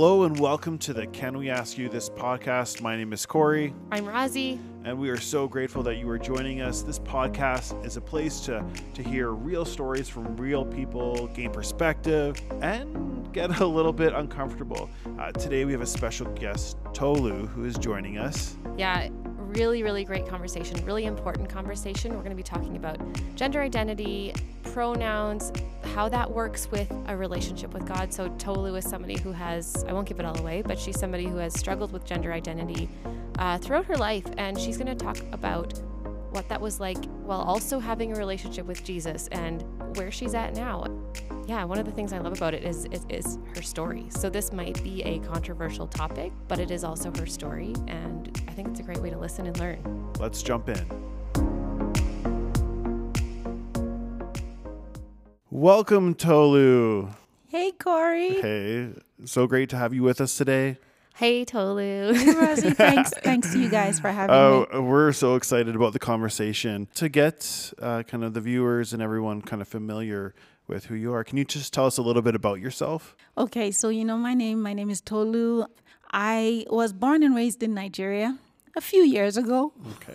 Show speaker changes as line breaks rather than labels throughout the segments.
Hello and welcome to the Can We Ask You This podcast. My name is Corey.
I'm Rozzy.
And we are so grateful that you are joining us. This podcast is a place to, to hear real stories from real people, gain perspective, and get a little bit uncomfortable. Uh, today we have a special guest, Tolu, who is joining us.
Yeah, really, really great conversation, really important conversation. We're going to be talking about gender identity, pronouns, how that works with a relationship with God. So, Tolu is somebody who has, I won't give it all away, but she's somebody who has struggled with gender identity uh, throughout her life. And she's going to talk about what that was like while also having a relationship with Jesus and where she's at now. Yeah, one of the things I love about it is, is, is her story. So this might be a controversial topic, but it is also her story, and I think it's a great way to listen and learn.
Let's jump in. Welcome, Tolu.
Hey, Corey.
Hey, so great to have you with us today.
Hey, Tolu.
Hey, Rosie. Thanks, thanks to you guys for having me.
Oh,
me.
we're so excited about the conversation to get uh, kind of the viewers and everyone kind of familiar with who you are. Can you just tell us a little bit about yourself?
Okay, so you know my name. My name is Tolu. I was born and raised in Nigeria a few years ago.
Okay.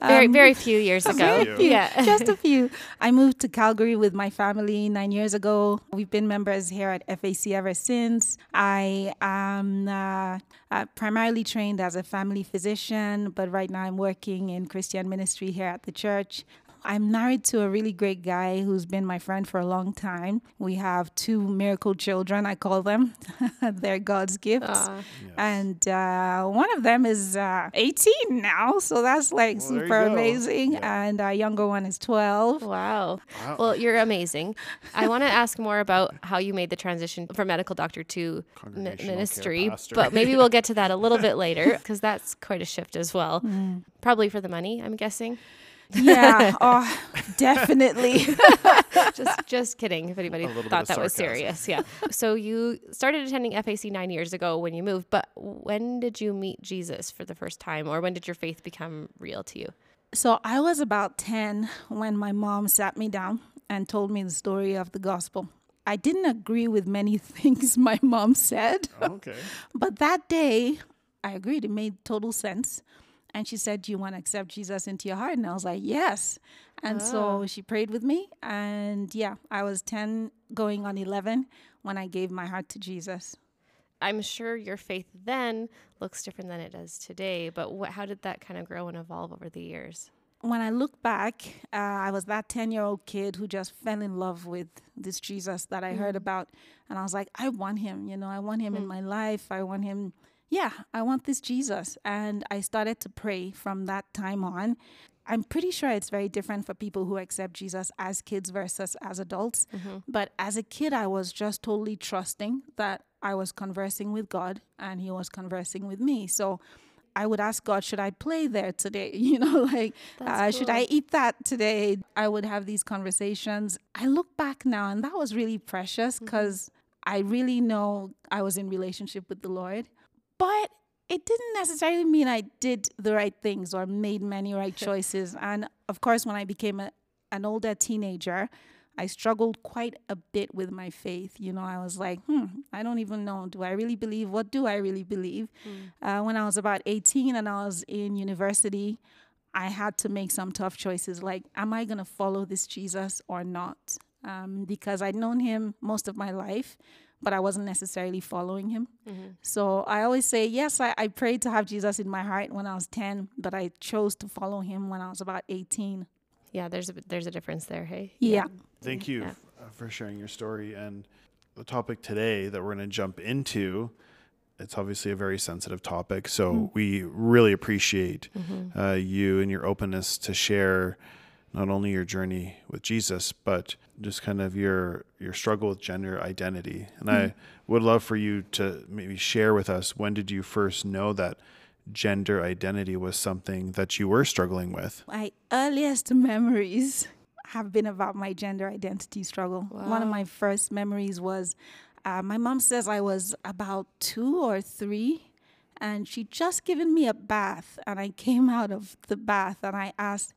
very, very few years ago.
Very few.
Yeah.
Just a few. I moved to Calgary with my family nine years ago. We've been members here at FAC ever since. I am uh, uh, primarily trained as a family physician, but right now I'm working in Christian ministry here at the church. I'm married to a really great guy who's been my friend for a long time. We have two miracle children, I call them. They're God's gifts.
Aw.
And uh, one of them is uh, 18 now, so that's like
Well,
super amazing.
Yeah.
And our younger one is 12.
Wow.
Wow.
Well, you're amazing. I want to ask more about how you made the transition from medical doctor to mi- ministry, but maybe we'll get to that a little bit later because that's quite a shift as well. Probably for the money, I'm guessing.
Yeah, oh, definitely.
just just kidding if anybody
A little bit
thought
of
that was serious yeah so you started attending FAC nine years ago when you moved but when did you meet jesus for the first time or when did your faith become real to you
So I was about 10 when my mom sat me down and told me the story of the gospel. I didn't agree with many things my mom said, oh,
okay.
but that day I agreed. It made total sense. And she said, Do you want to accept Jesus into your heart? And I was like, Yes. And so she prayed with me. And yeah, I was 10 going on 11 when I gave my heart to Jesus.
i'm sure your faith then looks different than it does today but what, how did that kind of grow and evolve over the years
when I look back, uh, I was that 10 year old kid who just fell in love with this Jesus that I heard about. And I was like, I want him, you know, I want him in my life. I want him, yeah, I want this Jesus. And I started to pray from that time on. I'm pretty sure it's very different for people who accept Jesus as kids versus as adults. But as a kid, I was just totally trusting that I was conversing with God and He was conversing with me. So I would ask God, should I play there today? You know, like, uh, should. I eat that today? I would have these conversations. I look back now, and that was really precious because I really know I was in relationship with the Lord. But it didn't necessarily mean I did the right things or made many right choices. And of course, when I became a, an older teenager, I struggled quite a bit with my faith. You know, I was like, hmm, I don't even know. Do I really believe? What do I really believe? Uh, when I was about 18 and I was in university, I had to make some tough choices like, am I going to follow this Jesus or not? Um, because I'd known him most of my life, but I wasn't necessarily following him. So I always say, yes, I, I prayed to have Jesus in my heart when I was 10, but I chose to follow him when I was about 18.
yeah there's a there's a difference there hey
Yeah.
Thank you
Yeah.
f- uh, for sharing your story. And the topic today that we're going to jump into, it's obviously a very sensitive topic. So we really appreciate uh, you and your openness to share not only your journey with Jesus, but just kind of your your struggle with gender identity. And I would love for you to maybe share with us when did you first know that gender identity was something that you were struggling with?
My earliest memories have been about my gender identity struggle. One of my first memories was uh, my mom says I was about two or three, and she just given me a bath, and I came out of the bath and I asked,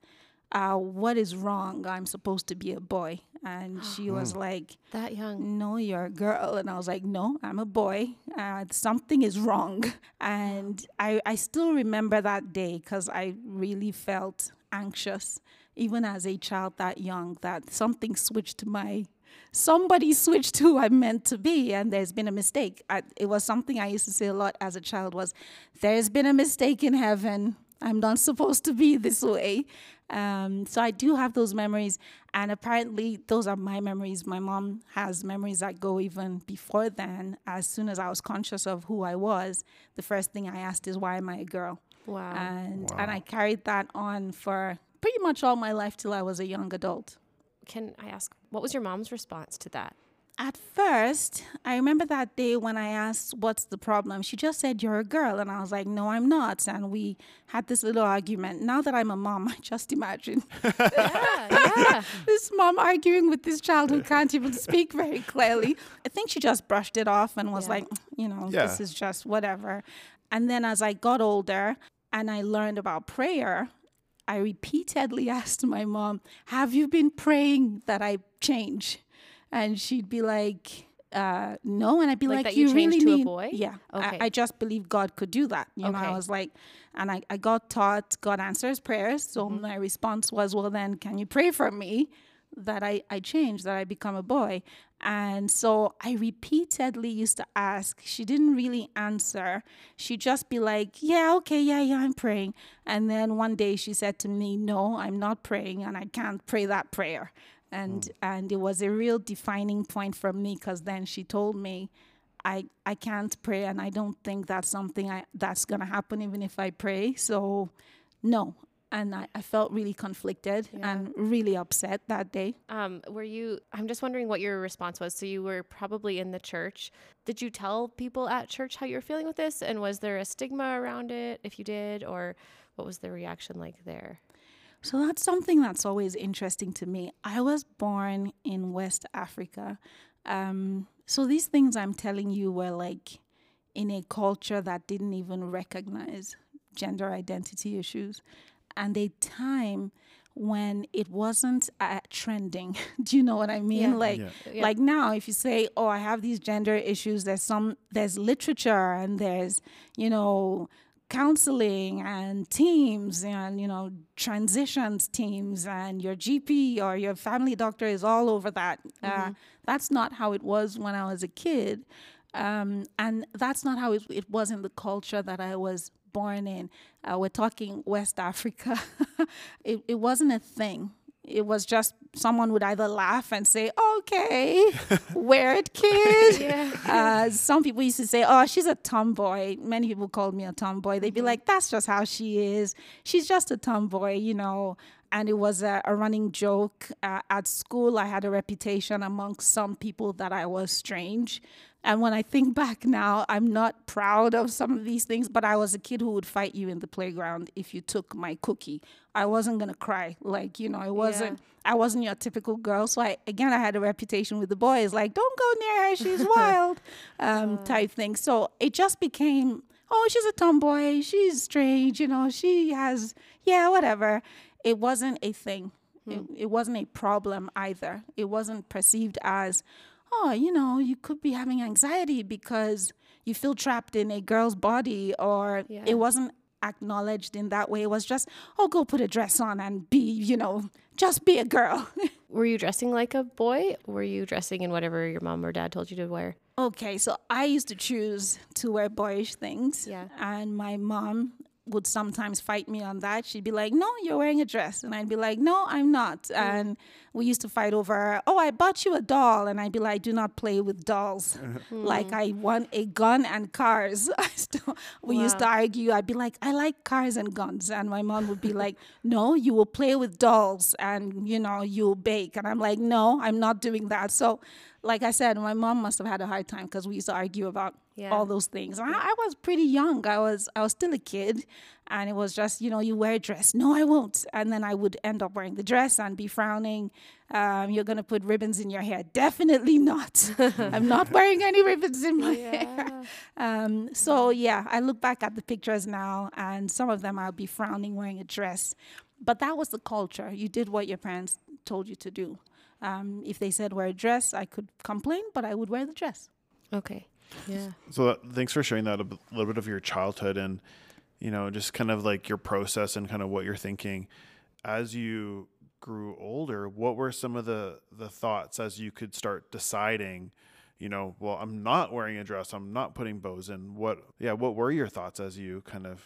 uh, "What is wrong? I'm supposed to be a boy." And she was like,
That young.
no, you're a girl. And I was like, no, I'm a boy. Uh, something is wrong. And I, I still remember that day because I really felt anxious, even as a child that young, that something switched to my, somebody switched to who I'm meant to be. And there's been a mistake. I, it was something I used to say a lot as a child was, there's been a mistake in heaven. I'm not supposed to be this way. Um, so I do have those memories, and apparently those are my memories. My mom has memories that go even before then. As soon as I was conscious of who I was, the first thing I asked is, "Why am I a girl?"
Wow.
And and I carried that on for pretty much all my life till I was a young adult.
Can I ask, what was your mom's response to that?
At first, I remember that day when I asked, What's the problem? She just said, You're a girl. And I was like, No, I'm not. And we had this little argument. Now that I'm a mom, I just imagine
Yeah, yeah.
this mom arguing with this child who can't even speak very clearly. I think she just brushed it off and was
Yeah.
like, You know,
Yeah.
this is just whatever. And then as I got older and I learned about prayer, I repeatedly asked my mom, Have you been praying that I change? And she'd be like, uh, no, and I'd be
Like
like,
that you
really
changed to a
need,
boy?
yeah.
Okay.
I, I just believe God could do that. You know, I was like, and I, I got taught God answers prayers. So
Mm-hmm.
my response was, well, then can you pray for me that I, I change, that I become a boy? And so I repeatedly used to ask. She didn't really answer. She'd just be like, yeah, okay, yeah, yeah, I'm praying. And then one day she said to me, no, I'm not praying and I can't pray that prayer. And, and it was a real defining point for me because then she told me, I I can't pray and I don't think that's something I that's gonna happen even if I pray. So no. And I, I felt really conflicted
Yeah.
and really upset that day.
Um, were you? I'm just wondering what your response was. So you were probably in the church. Did you tell people at church how you were feeling with this? And was there a stigma around it if you did, or what was the reaction like there?
So that's something that's always interesting to me. I was born in West Africa. Um, so these things I'm telling you were like in a culture that didn't even recognize gender identity issues and a time when it wasn't uh, trending. Do you know what I mean?
Yeah.
Like
Yeah.
Yeah.
like now if you say, "Oh, I have these gender issues," there's some there's literature and there's, you know, counseling and teams and you know transitions teams and your gp or your family doctor is all over that. Uh, that's not how it was when i was a kid. Um, and that's not how it, it was in the culture that i was born in. Uh, we're talking west africa. It, it wasn't a thing it was just someone would either laugh and say okay weird kid
Yeah.
uh, some people used to say, "Oh, she's a tomboy." Many people called me a tomboy. They'd be like, "That's just how she is. She's just a tomboy," you know. And it was a, a running joke uh, at school. I had a reputation amongst some people that I was strange. And when I think back now, I'm not proud of some of these things, but I was a kid who would fight you in the playground if you took my cookie. I wasn't gonna cry, like you know, I wasn't. I wasn't your typical girl. So I again, I had a reputation with the boys, like don't go near her, she's wild, um, type thing. So it just became, oh, she's a tomboy, she's strange, you know, she has, yeah, whatever. It wasn't a thing. Hmm. It, it wasn't a problem either. It wasn't perceived as, oh, you know, you could be having anxiety because you feel trapped in a girl's body, or
Yeah.
it wasn't acknowledged in that way. It was just, oh, go put a dress on and be, you know, just be a girl.
Were you dressing like a boy? Were you dressing in whatever your mom or dad told you to wear?
okay, so I used to choose to wear boyish things.
Yeah.
And my mom would sometimes fight me on that. She'd be like, no, you're wearing a dress. And I'd be like, no, I'm not. Mm. And we used to fight over, oh, I bought you a doll. And I'd be like, do not play with dolls. Like mm. I want a gun and cars. I still, we used to argue. I'd be like, I like cars and guns. And my mom would be like, no, you will play with dolls and, you know, you'll bake. And I'm like, no, I'm not doing that. So, like I said, my mom must have had a hard time because we used to argue about
Yeah.
all those things. I, I was pretty young. I was I was still a kid, and it was just you know you wear a dress. No, I won't. And then I would end up wearing the dress and be frowning. Um, you're gonna put ribbons in your hair? Definitely not. I'm not wearing any ribbons in my hair. Um, so yeah, I look back at the pictures now, and some of them I'll be frowning wearing a dress. But that was the culture. You did what your parents told you to do. Um, if they said wear a dress, I could complain, but I would wear the dress.
Okay. Yeah.
So uh, thanks for sharing that a b- little bit of your childhood and you know just kind of like your process and kind of what you're thinking as you grew older. What were some of the the thoughts as you could start deciding? You know, well, I'm not wearing a dress. I'm not putting bows in. What, yeah, what were your thoughts as you kind of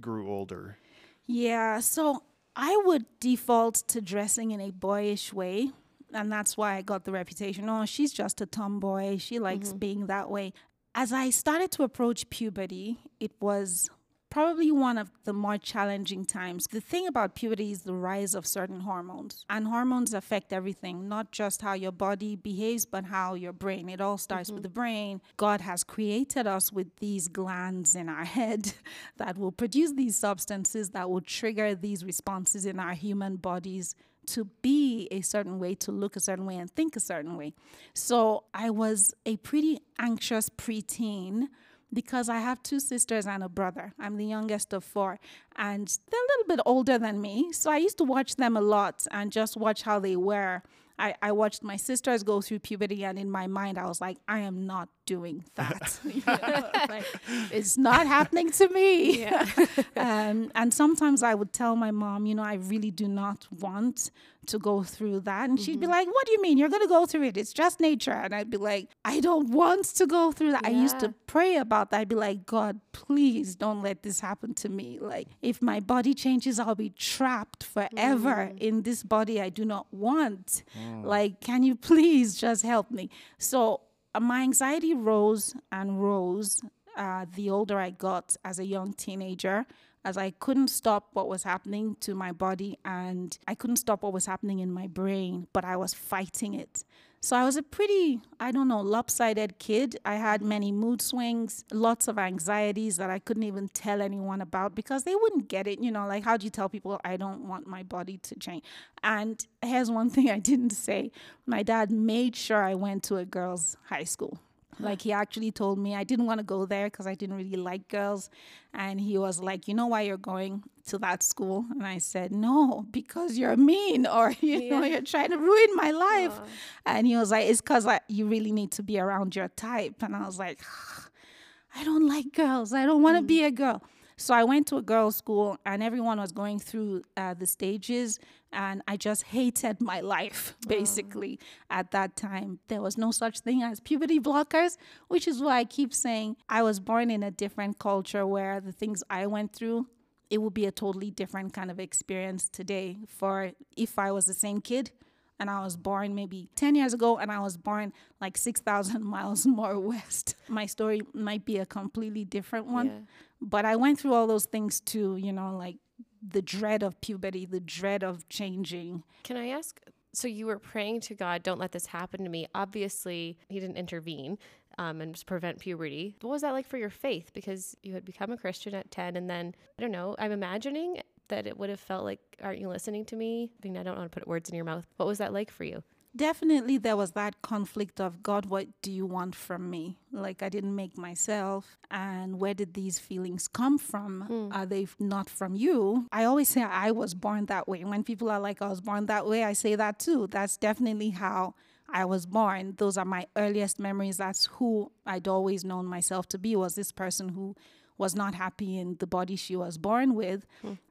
grew older?
Yeah, so I would default to dressing in a boyish way. And that's why I got the reputation. Oh, she's just a tomboy. She likes mm-hmm. being that way. As I started to approach puberty, it was probably one of the more challenging times. The thing about puberty is the rise of certain hormones. And hormones affect everything, not just how your body behaves, but how your brain. It all starts with mm-hmm. the brain. God has created us with these glands in our head that will produce these substances that will trigger these responses in our human bodies to be a certain way, to look a certain way, and think a certain way. So I was a pretty anxious preteen because I have two sisters and a brother. I'm the youngest of four, and they're a little bit older than me. So I used to watch them a lot and just watch how they were. I, I watched my sisters go through puberty, and in my mind, I was like, I am not doing that. You know, like, it's not happening to me.
Yeah.
um, and sometimes I would tell my mom, you know, I really do not want to go through that. And she'd be mm-hmm. like, What do you mean? You're going to go through it. It's just nature. And I'd be like, I don't want to go through that. I used to pray about that. I'd be like, God, please don't let this happen to me. Like, if my body changes, I'll be trapped forever mm. in this body I do not want. Mm. Like, can you please just help me? So, uh, my anxiety rose and rose uh, the older I got as a young teenager, as I couldn't stop what was happening to my body and I couldn't stop what was happening in my brain, but I was fighting it. So I was a pretty, I don't know, lopsided kid. I had many mood swings, lots of anxieties that I couldn't even tell anyone about because they wouldn't get it. You know, like, how do you tell people I don't want my body to change? And here's one thing I didn't say my dad made sure I went to a girls' high school. Like he actually told me I didn't want to go there because I didn't really like girls. And he was like, You know why you're going to that school? And I said, No, because you're mean or, you know, you're trying to ruin my life. And he was like, It's because you really need to be around your type. And I was like, I don't like girls. I don't want to mm. be a girl. So I went to a girls' school, and everyone was going through uh, the stages, and I just hated my life basically at that time. There was no such thing as puberty blockers, which is why I keep saying I was born in a different culture where the things I went through. It would be a totally different kind of experience today for if I was the same kid and I was born maybe 10 years ago and I was born like 6,000 miles more west. My story might be a completely different one,
Yeah.
but I went through all those things too, you know, like the dread of puberty, the dread of changing.
Can I ask? So you were praying to God, don't let this happen to me. Obviously, He didn't intervene um, and prevent puberty. What was that like for your faith? Because you had become a Christian at 10, and then, I don't know, I'm imagining that it would have felt like, aren't you listening to me? I mean, I don't want to put words in your mouth. What was that like for you?
Definitely, there was that conflict of God, what do you want from me? Like, I didn't make myself. And where did these feelings come from? Mm. Are they not from you? I always say I was born that way. When people are like, I was born that way, I say that too. That's definitely how I was born. Those are my earliest memories. That's who I'd always known myself to be, was this person who was not happy in the body she was born with.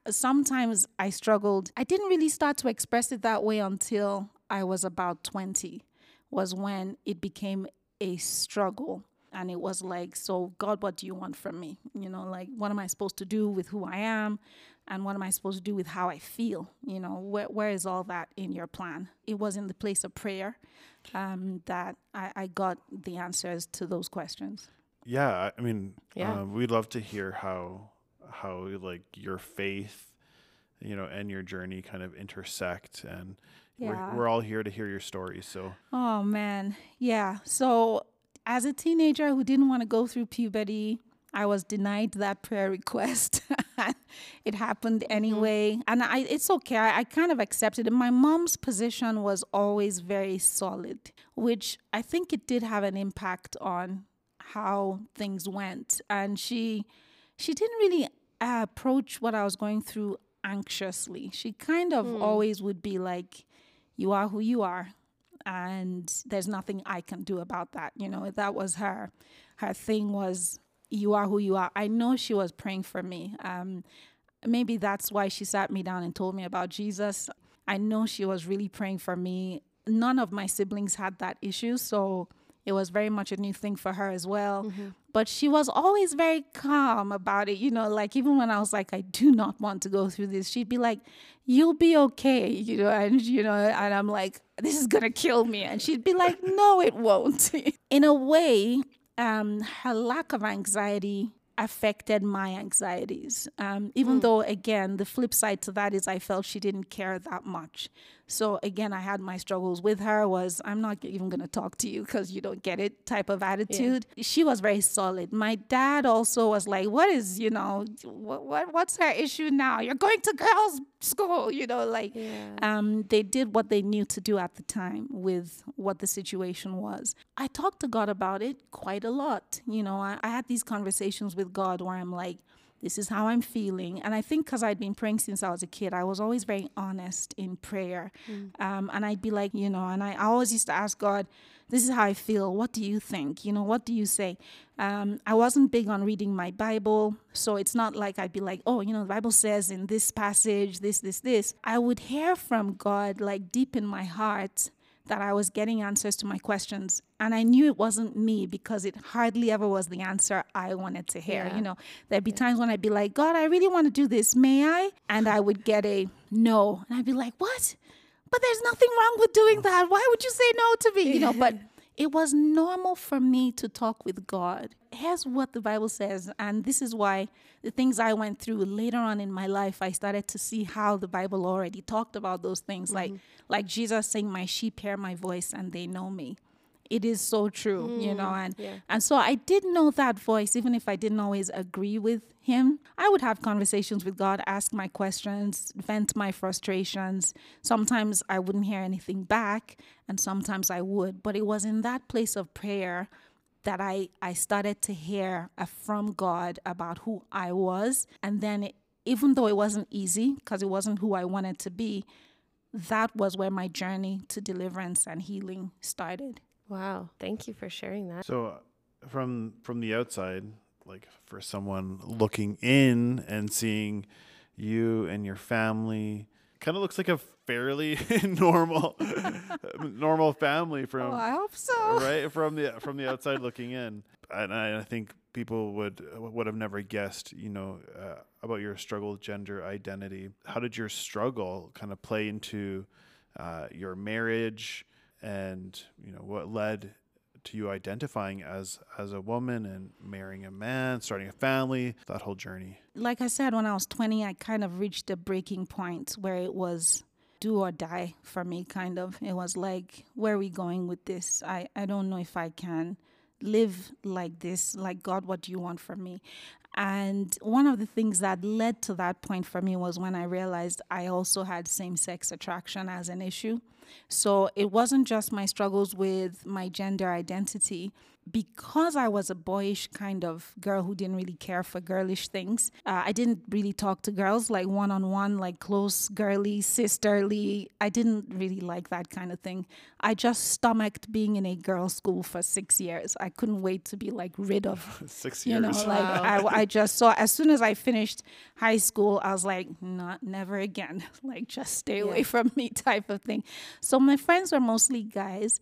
Sometimes I struggled. I didn't really start to express it that way until I was about 20, was when it became a struggle. And it was like, so, God, what do you want from me? You know, like, what am I supposed to do with who I am? And what am I supposed to do with how I feel? You know, where, where is all that in your plan? It was in the place of prayer um, that I, I got the answers to those questions.
Yeah, I- mean,
Yeah.
uh, we'd love to hear how how like your faith, you know, and your journey kind of intersect, and
Yeah.
we're we're all here to hear your story. So
Oh man. Yeah. So as a teenager who didn't want to go through puberty, I was denied that prayer request. it happened anyway. And I it's okay. I, I kind of accepted it. My mom's position was always very solid, which I think it did have an impact on how things went. And she she didn't really uh, approach what I was going through anxiously. She kind of always would be like, You are who you are and there's nothing I can do about that. You know, that was her. Her thing was, you are who you are. I know she was praying for me. Um, maybe that's why she sat me down and told me about Jesus. I know she was really praying for me. None of my siblings had that issue, so it was very much a new thing for her as well. Mm-hmm. But she was always very calm about it. You know, like even when I was like, I do not want to go through this, she'd be like, You'll be okay. You know, and, you know, and I'm like, This is going to kill me. And she'd be like, No, it won't. In a way, um, her lack of anxiety affected my anxieties. Um, even mm. though, again, the flip side to that is I felt she didn't care that much. So again, I had my struggles with her was I'm not even going to talk to you because you don't get it type of attitude. Yeah. She was very solid. My dad also was like, what is, you know, what, what what's her issue now? You're going to girls school, you know, like yeah. um, they did what they knew to do at the time with what the situation was. I talked to God about it quite a lot. You know, I, I had these conversations with God where I'm like, this is how I'm feeling. And I think because I'd been praying since I was a kid, I was always very honest in prayer. Mm. Um, and I'd be like, you know, and I always used to ask God, this is how I feel. What do you think? You know, what do you say? Um, I wasn't big on reading my Bible. So it's not like I'd be like, oh, you know, the Bible says in this passage, this, this, this. I would hear from God like deep in my heart that I was getting answers to my questions. And I knew it wasn't me because it hardly ever was the answer I wanted to hear. Yeah. You know, there'd be times when I'd be like, God, I really want to do this. May I? And I would get a no. And I'd be like, what? But there's nothing wrong with doing that. Why would you say no to me? You know, but it was normal for me to talk with God. Here's what the Bible says, and this is why the things I went through later on in my life, I started to see how the Bible already talked about those things, mm-hmm. like like Jesus saying, "My sheep hear my voice, and they know me." it is so true, mm, you know, mm, and yeah. and so I did know that voice, even if I didn't always agree with him. I would have conversations with God, ask my questions, vent my frustrations. Sometimes I wouldn't hear anything back, and sometimes I would. But it was in that place of prayer that I I started to hear from God about who I was, and then it, even though it wasn't easy because it wasn't who I wanted to be, that was where my journey to deliverance and healing started.
Wow. Thank you for sharing that.
So uh, from from the outside, like for someone looking in and seeing you and your family kind of looks like a fairly normal normal family from
oh, I hope so.
Right from the from the outside looking in. And I, I think people would would have never guessed, you know, uh, about your struggle with gender identity. How did your struggle kind of play into uh, your marriage and you know what led to you identifying as as a woman and marrying a man, starting a family, that whole journey?
Like I said, when I was 20, I kind of reached a breaking point where it was do or die for me, kind of. It was like, where are we going with this? I, I don't know if I can live like this. Like, God, what do you want from me? And one of the things that led to that point for me was when I realized I also had same sex attraction as an issue. So it wasn't just my struggles with my gender identity, because I was a boyish kind of girl who didn't really care for girlish things, uh, I didn't really talk to girls like one on one, like close, girly, sisterly. I didn't really like that kind of thing. I just stomached being in a girls' school for six years. I couldn't wait to be like rid of
six years.
You know, like wow. I, I just saw as soon as I finished high school, I was like, not never again. like just stay yeah. away from me, type of thing. So my friends were mostly guys.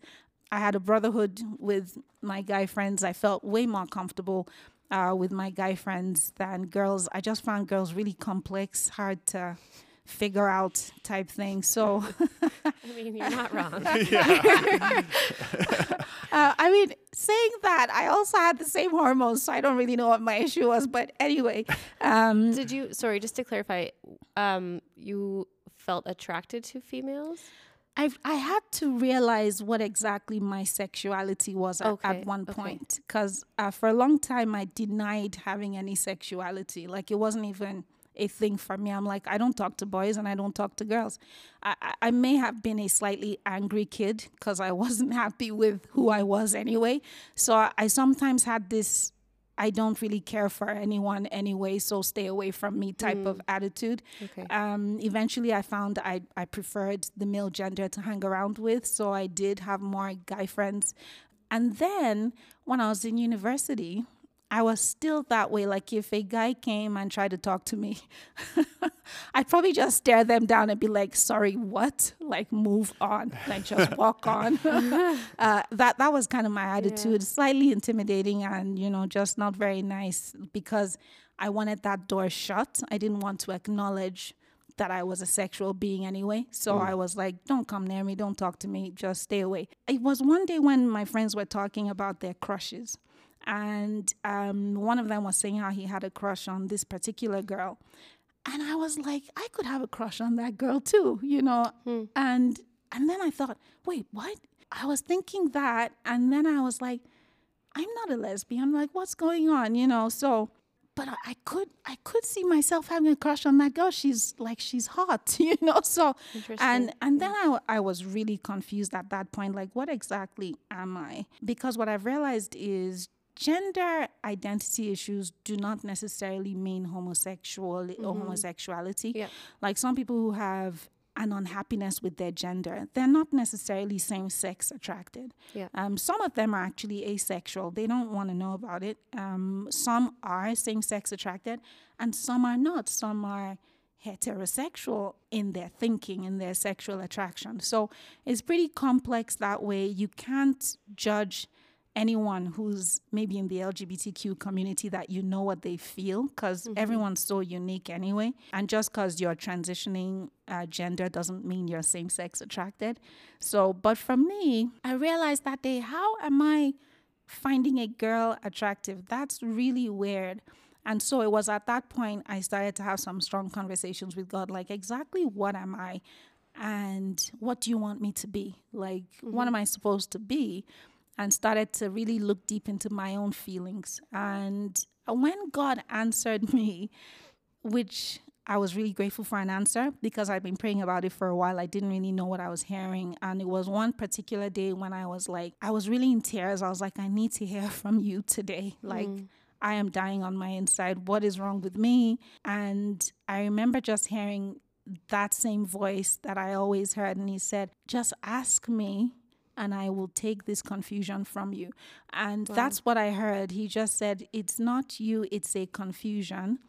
I had a brotherhood with my guy friends. I felt way more comfortable uh, with my guy friends than girls. I just found girls really complex, hard to figure out type thing. So,
I mean, you're not wrong. uh,
I mean, saying that, I also had the same hormones, so I don't really know what my issue was. But anyway, um,
did you? Sorry, just to clarify, um, you felt attracted to females?
I I had to realize what exactly my sexuality was at, okay, at one point because okay. uh, for a long time I denied having any sexuality. Like it wasn't even a thing for me. I'm like I don't talk to boys and I don't talk to girls. I I, I may have been a slightly angry kid because I wasn't happy with who I was anyway. So I, I sometimes had this I don't really care for anyone anyway, so stay away from me type of attitude.
Okay.
Um, eventually, I found I, I preferred the male gender to hang around with, so I did have more guy friends. And then when I was in university, I was still that way. Like if a guy came and tried to talk to me, I'd probably just stare them down and be like, "Sorry, what?" Like move on, like just walk on. uh, that that was kind of my attitude. Slightly intimidating and you know just not very nice because I wanted that door shut. I didn't want to acknowledge that I was a sexual being anyway. So I was like, don't come near me, don't talk to me, just stay away. It was one day when my friends were talking about their crushes. And um, one of them was saying how he had a crush on this particular girl. And I was like, I could have a crush on that girl too, you know? And and then I thought, wait, what? I was thinking that, and then I was like, I'm not a lesbian. Like, what's going on? You know, so but I, I could I could see myself having a crush on that girl. She's like she's hot, you know. So and and then I, I was really confused at that point. Like, what exactly am I? Because what I've realized is gender identity issues do not necessarily mean homosexual or homosexuality.
Yeah.
Like some people who have an unhappiness with their gender, they're not necessarily same sex attracted.
Yeah.
Um, some of them are actually asexual. They don't want to know about it. Um, some are same sex attracted, and some are not. Some are heterosexual in their thinking, in their sexual attraction. So it's pretty complex that way. You can't judge anyone who's maybe in the LGBTQ community that you know what they feel because everyone's so unique anyway. And just because you're transitioning uh, gender doesn't mean you're same sex attracted. So, but for me, I realized that day, how am I finding a girl attractive? That's really weird. And so it was at that point I started to have some strong conversations with God like, exactly what am I? And what do you want me to be? Like, what am I supposed to be? And started to really look deep into my own feelings. And uh, when God answered me, which I was really grateful for an answer because I'd been praying about it for a while. I didn't really know what I was hearing. And it was one particular day when I was like, I was really in tears. I was like, I need to hear from you today. Mm. Like, I am dying on my inside. What is wrong with me? And I remember just hearing that same voice that I always heard. And he said, Just ask me and I will take this confusion from you. And that's what I heard. He just said, It's not you, it's a confusion.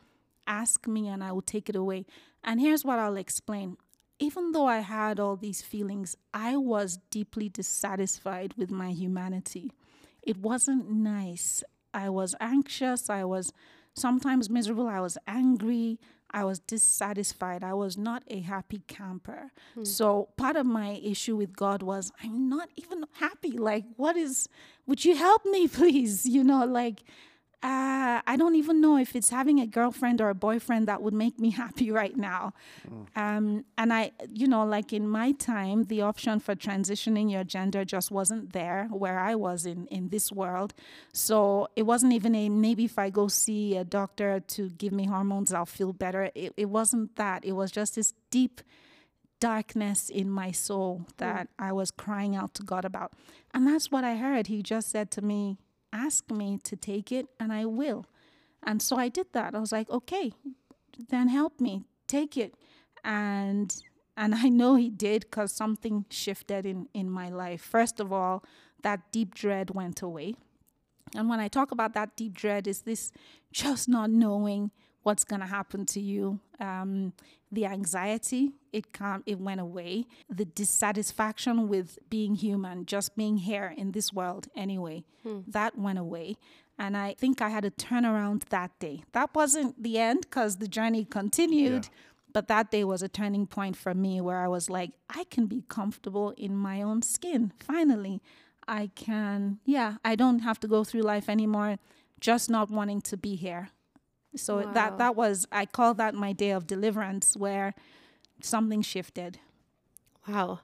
Ask me and I will take it away. And here's what I'll explain. Even though I had all these feelings, I was deeply dissatisfied with my humanity. It wasn't nice. I was anxious. I was sometimes miserable. I was angry. I was dissatisfied. I was not a happy camper. Hmm. So part of my issue with God was I'm not even happy. Like, what is, would you help me, please? You know, like, uh, I don't even know if it's having a girlfriend or a boyfriend that would make me happy right now. Um, and I, you know, like in my time, the option for transitioning your gender just wasn't there where I was in in this world. So it wasn't even a maybe if I go see a doctor to give me hormones, I'll feel better. It, it wasn't that. It was just this deep darkness in my soul that I was crying out to God about. And that's what I heard. He just said to me, Ask me to take it, and I will. And so I did that. I was like, Okay, then help me take it. And and I know he did because something shifted in, in my life. First of all, that deep dread went away. And when I talk about that deep dread, is this just not knowing what's going to happen to you. Um, the anxiety, it come, it went away. The dissatisfaction with being human, just being here in this world anyway, that went away. And I think I had a turnaround that day. That wasn't the end because the journey continued. But that day was a turning point for me where I was like, I can be comfortable in my own skin. Finally, I can, yeah, I don't have to go through life anymore just not wanting to be here. So
Wow.
that that was I call that my day of deliverance where something shifted.
Wow.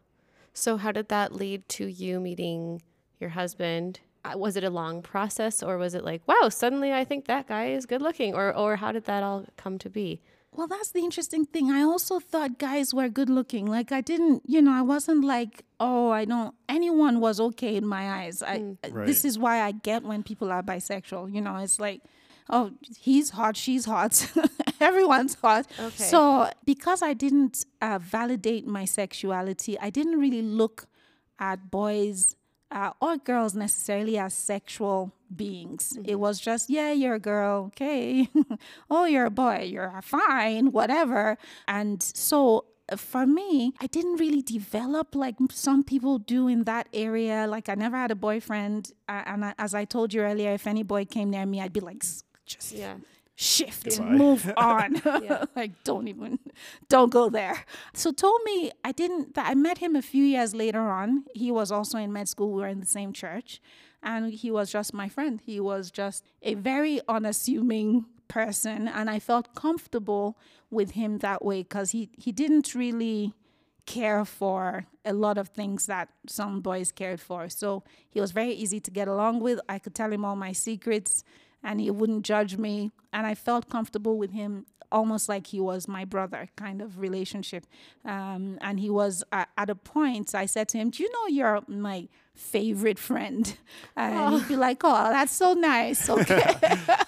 So, how did that lead to you meeting your husband? Uh, Was it a long process, or was it like, wow, suddenly I think that guy is good looking, or or how did that all come to be?
Well, that's the interesting thing. I also thought guys were good looking. Like I didn't, you know, I wasn't like, oh, I don't. Anyone was okay in my eyes. I.
Mm.
This is why I get when people are bisexual. You know, it's like, oh, he's hot, she's hot, everyone's hot.
Okay.
So because I didn't uh, validate my sexuality, I didn't really look at boys uh, or girls necessarily as sexual beings. It was just, yeah, you're a girl, okay. oh, you're a boy, you're fine, whatever. And so uh, for me, I didn't really develop like some people do in that area. Like I never had a boyfriend, uh, and I, as I told you earlier, if any boy came near me, I'd be like, "S- just
Yeah.
shift,
Goodbye.
move on.
Yeah.
like don't even, don't go there. So told me I didn't. That I met him a few years later on. He was also in med school. We were in the same church, and he was just my friend. He was just a very unassuming person, and I felt comfortable with him that way because he he didn't really care for a lot of things that some boys cared for. So he was very easy to get along with. I could tell him all my secrets and he wouldn't judge me. And I felt comfortable with him almost like he was my brother kind of relationship. Um, and he was uh, at a point, I said to him, Do you know you're my favorite friend? And he'd be like, Oh, that's so nice. Okay.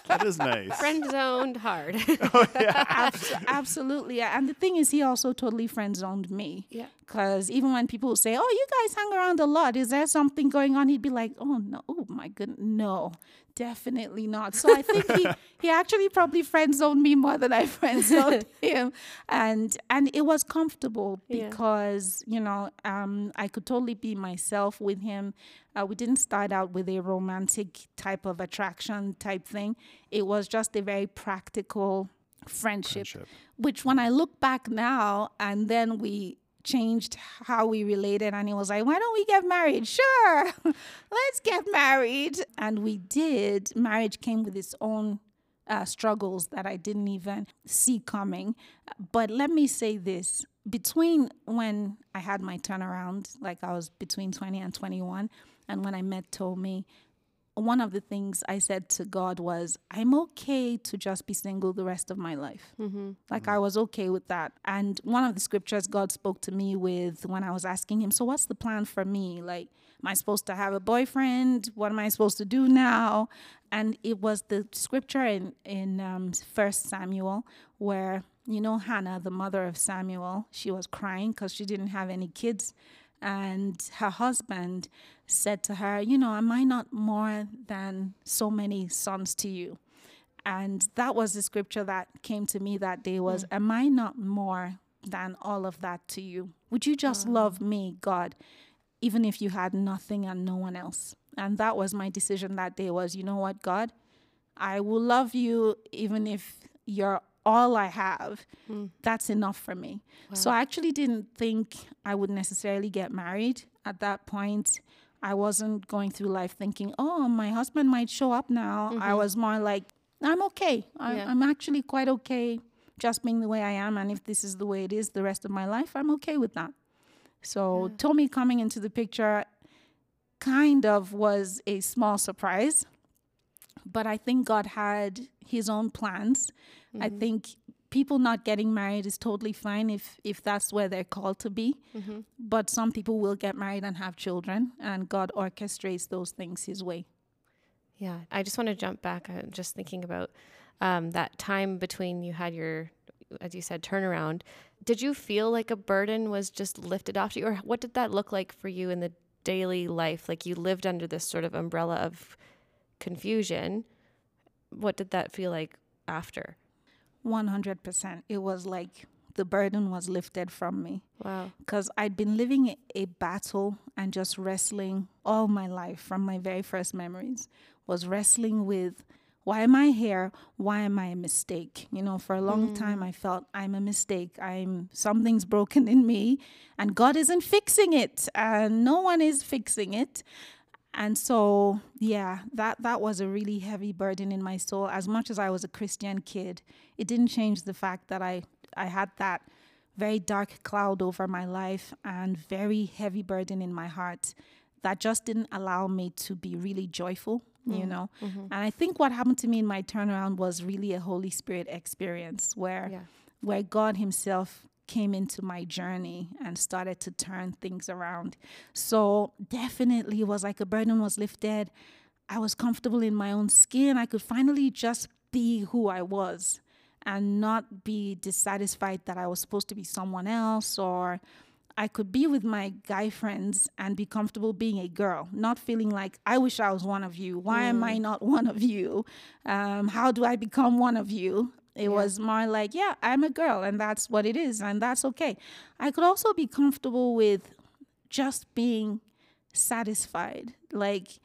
That is nice.
Friend zoned hard.
Oh Abs- absolutely. And the thing is, he also totally friend zoned me.
Yeah.
Because even when people say, "Oh, you guys hang around a lot," is there something going on? He'd be like, "Oh no, oh my goodness, no, definitely not." So I think he he actually probably friend zoned me more than I friend zoned him, and and it was comfortable
Yeah.
because you know um, I could totally be myself with him. Uh, we didn't start out with a romantic type of attraction type thing. It was just a very practical friendship
Friendship.
which when I look back now and then we changed how we related and he was like, Why don't we get married? Sure, let's get married. And we did. Marriage came with its own uh, struggles that I didn't even see coming. But let me say this between when I had my turnaround, like I was between 20 and 21, and when I met Tommy, one of the things I said to God was, I'm okay to just be single the rest of my life. Like I was okay with that. And one of the scriptures God spoke to me with when I was asking Him, So what's the plan for me? Like, am I supposed to have a boyfriend? What am I supposed to do now? And it was the scripture in, in um, 1 Samuel where, you know, Hannah, the mother of Samuel, she was crying because she didn't have any kids. And her husband said to her, You know, am I not more than so many sons to you? And that was the scripture that came to me that day was, mm. Am I not more than all of that to you? Would you just love me, God, even if you had nothing and no one else? And that was my decision that day was, you know what, God? I will love you even if you're all I have. Mm. That's enough for me. So I actually didn't think I would necessarily get married at that point. I wasn't going through life thinking, oh, my husband might show up now. I mm-hmm. was more like, I'm okay. I,
Yeah.
I'm actually quite okay just being the way I am. And if this is the way it is the rest of my life, I'm okay with that. So Tommy coming into the picture kind of was a small surprise. But I think God had his own plans. I mm-hmm. think people not getting married is totally fine if if that's where they're called to be. But some people will get married and have children and God orchestrates those things his way.
Yeah, I just want to jump back. I'm just thinking about um, that time between you had your, as you said, turnaround. Did you feel like a burden was just lifted off to you, or what did that look like for you in the daily life? Like you lived under this sort of umbrella of confusion. What did that feel like after?
100%. It was like the burden was lifted from me.
Wow.
because I'd been living a- a battle and just wrestling all my life from my very first memories was wrestling with why am I here? Why am I a mistake? You know, for a long mm. time I felt I'm a mistake. I'm something's broken in me and God isn't fixing it and no one is fixing it. And so, yeah, that that was a really heavy burden in my soul. As much as I was a Christian kid, it didn't change the fact that I I had that very dark cloud over my life and very heavy burden in my heart that just didn't allow me to be really joyful, you mm-hmm. know. Mm-hmm. And I think what happened to me in my turnaround was really a Holy Spirit experience where
Yeah.
where God Himself came into my journey and started to turn things around. So definitely was like a burden was lifted. I was comfortable in my own skin. I could finally just be who I was and not be dissatisfied that I was supposed to be someone else or I could be with my guy friends and be comfortable being a girl, not feeling like I wish I was one of you. Why mm. am I not one of you? Um, how do I become one of you? It yeah. was more like, yeah, I'm a girl and that's what it is and that's okay. I could also be comfortable with just being satisfied. Like,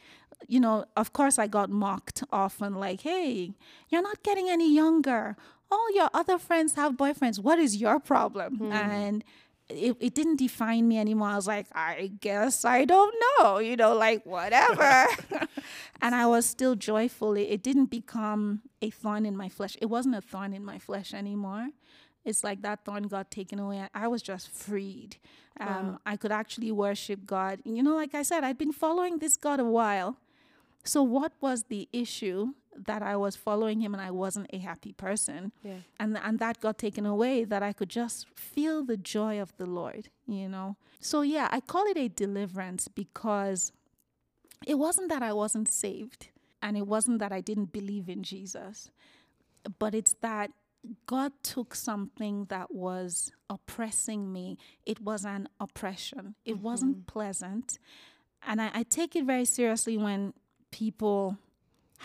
you know, of course, I got mocked often, like, hey, you're not getting any younger. All your other friends have boyfriends. What is your problem? Mm. And it, it didn't define me anymore. I was like, I guess I don't know, you know, like whatever. and I was still joyful. It, it, didn't become a thorn in my flesh. It wasn't a thorn in my flesh anymore. It's like that thorn got taken away. I was just freed. Um, wow. I could actually worship God. You know, like I said, I'd been following this God a while. So, what was the issue? that I was following him and I wasn't a happy person. Yeah. And and that got taken away that I could just feel the joy of the Lord, you know. So yeah, I call it a deliverance because it wasn't that I wasn't saved and it wasn't that I didn't believe in Jesus. But it's that God took something that was oppressing me. It was an oppression. It mm-hmm. wasn't pleasant. And I, I take it very seriously when people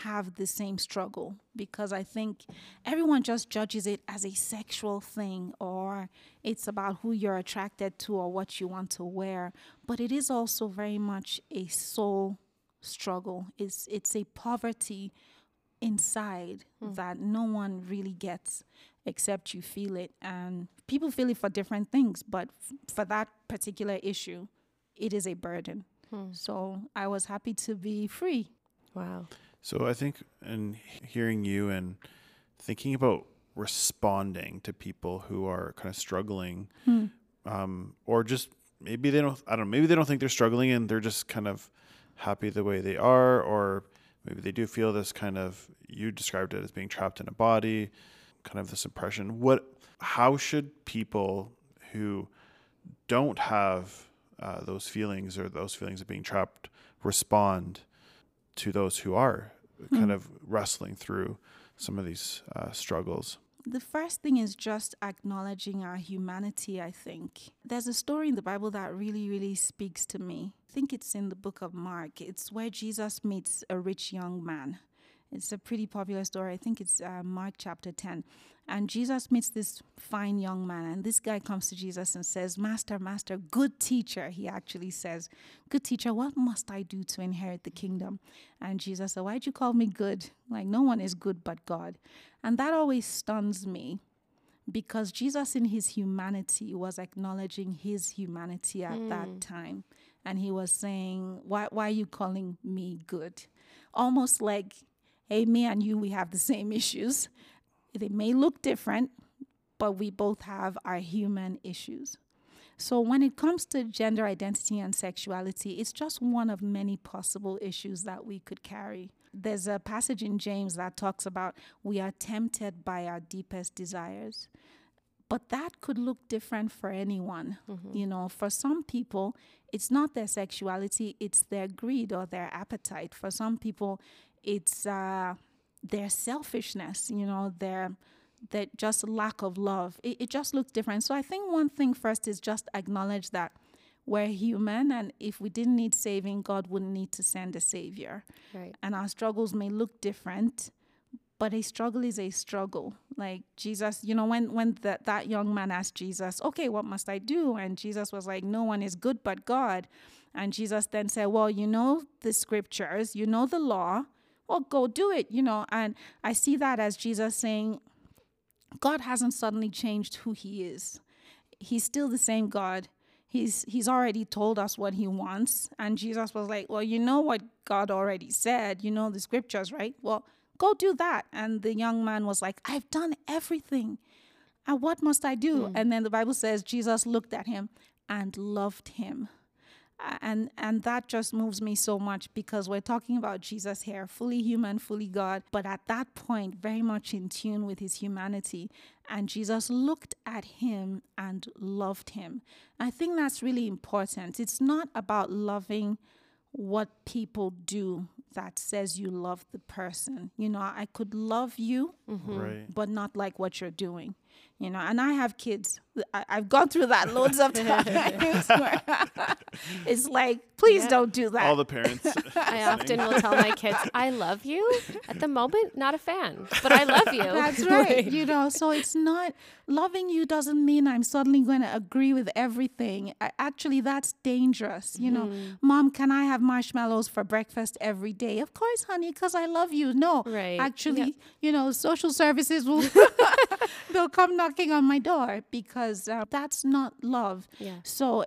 have the same struggle because I think everyone just judges it as a sexual thing or it's about who you're attracted to or what you want to wear. But it is also very much a soul struggle. It's it's a poverty inside mm. that no one really gets except you feel it and people feel it for different things but f- for that particular issue it is a burden hmm. so i was happy to be free
wow
so I think in hearing you and thinking about responding to people who are kind of struggling, hmm. um, or just maybe they don't, I don't know, maybe they don't think they're struggling and they're just kind of happy the way they are, or maybe they do feel this kind of, you described it as being trapped in a body, kind of this impression What, how should people who don't have uh, those feelings or those feelings of being trapped respond to those who are mm. kind of wrestling through some of these uh, struggles?
The first thing is just acknowledging our humanity, I think. There's a story in the Bible that really, really speaks to me. I think it's in the book of Mark. It's where Jesus meets a rich young man. It's a pretty popular story. I think it's uh, Mark chapter 10. And Jesus meets this fine young man, and this guy comes to Jesus and says, Master, Master, good teacher. He actually says, Good teacher, what must I do to inherit the kingdom? And Jesus said, Why'd you call me good? Like, no one is good but God. And that always stuns me because Jesus, in his humanity, was acknowledging his humanity at mm. that time. And he was saying, why, why are you calling me good? Almost like, hey, me and you, we have the same issues. They may look different, but we both have our human issues. So, when it comes to gender identity and sexuality, it's just one of many possible issues that we could carry. There's a passage in James that talks about we are tempted by our deepest desires. But that could look different for anyone. Mm-hmm. You know, for some people, it's not their sexuality, it's their greed or their appetite. For some people, it's uh, their selfishness, you know, their that just lack of love. It, it just looks different. So I think one thing first is just acknowledge that we're human and if we didn't need saving, God wouldn't need to send a savior. Right. And our struggles may look different, but a struggle is a struggle. Like Jesus, you know, when when that that young man asked Jesus, "Okay, what must I do?" and Jesus was like, "No one is good but God." And Jesus then said, "Well, you know the scriptures, you know the law, well, go do it, you know. And I see that as Jesus saying, God hasn't suddenly changed who he is. He's still the same God. He's he's already told us what he wants. And Jesus was like, Well, you know what God already said, you know the scriptures, right? Well, go do that. And the young man was like, I've done everything. And what must I do? Mm. And then the Bible says Jesus looked at him and loved him. And and that just moves me so much because we're talking about Jesus here fully human fully God but at that point very much in tune with his humanity. And Jesus looked at him and loved him. I think that's really important. It's not about loving what people do that says you love the person. You know I could love you mm-hmm.
Right.
but not like what you're doing. You know and i have kids. I, i've gone through that loads of times where it's like please
Yeah.
don't do that
All the parents.
I often will tell my kids, I love you. At the moment, not a fan, but I love you.
That's right. You know, so it's not loving you doesn't mean I'm suddenly going to agree with everything. I, actually, that's dangerous. You know, mom, can I have marshmallows for breakfast every day? Of course, honey, because I love you. No,
Right.
Actually, you know, social services will they'll come knocking on my door because uh, that's not love.
Yeah.
So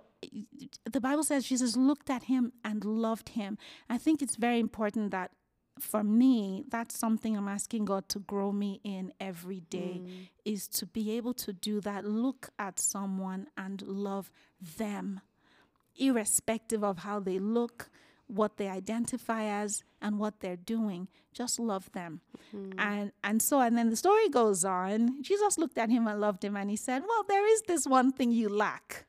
the Bible says Jesus looked at him and loved him. I think it's very important that for me, that's something I'm asking God to grow me in every day mm. is to be able to do that. Look at someone and love them, irrespective of how they look, what they identify as, and what they're doing. Just love them. Mm. And and so and then the story goes on. Jesus looked at him and loved him and he said, Well, there is this one thing you lack.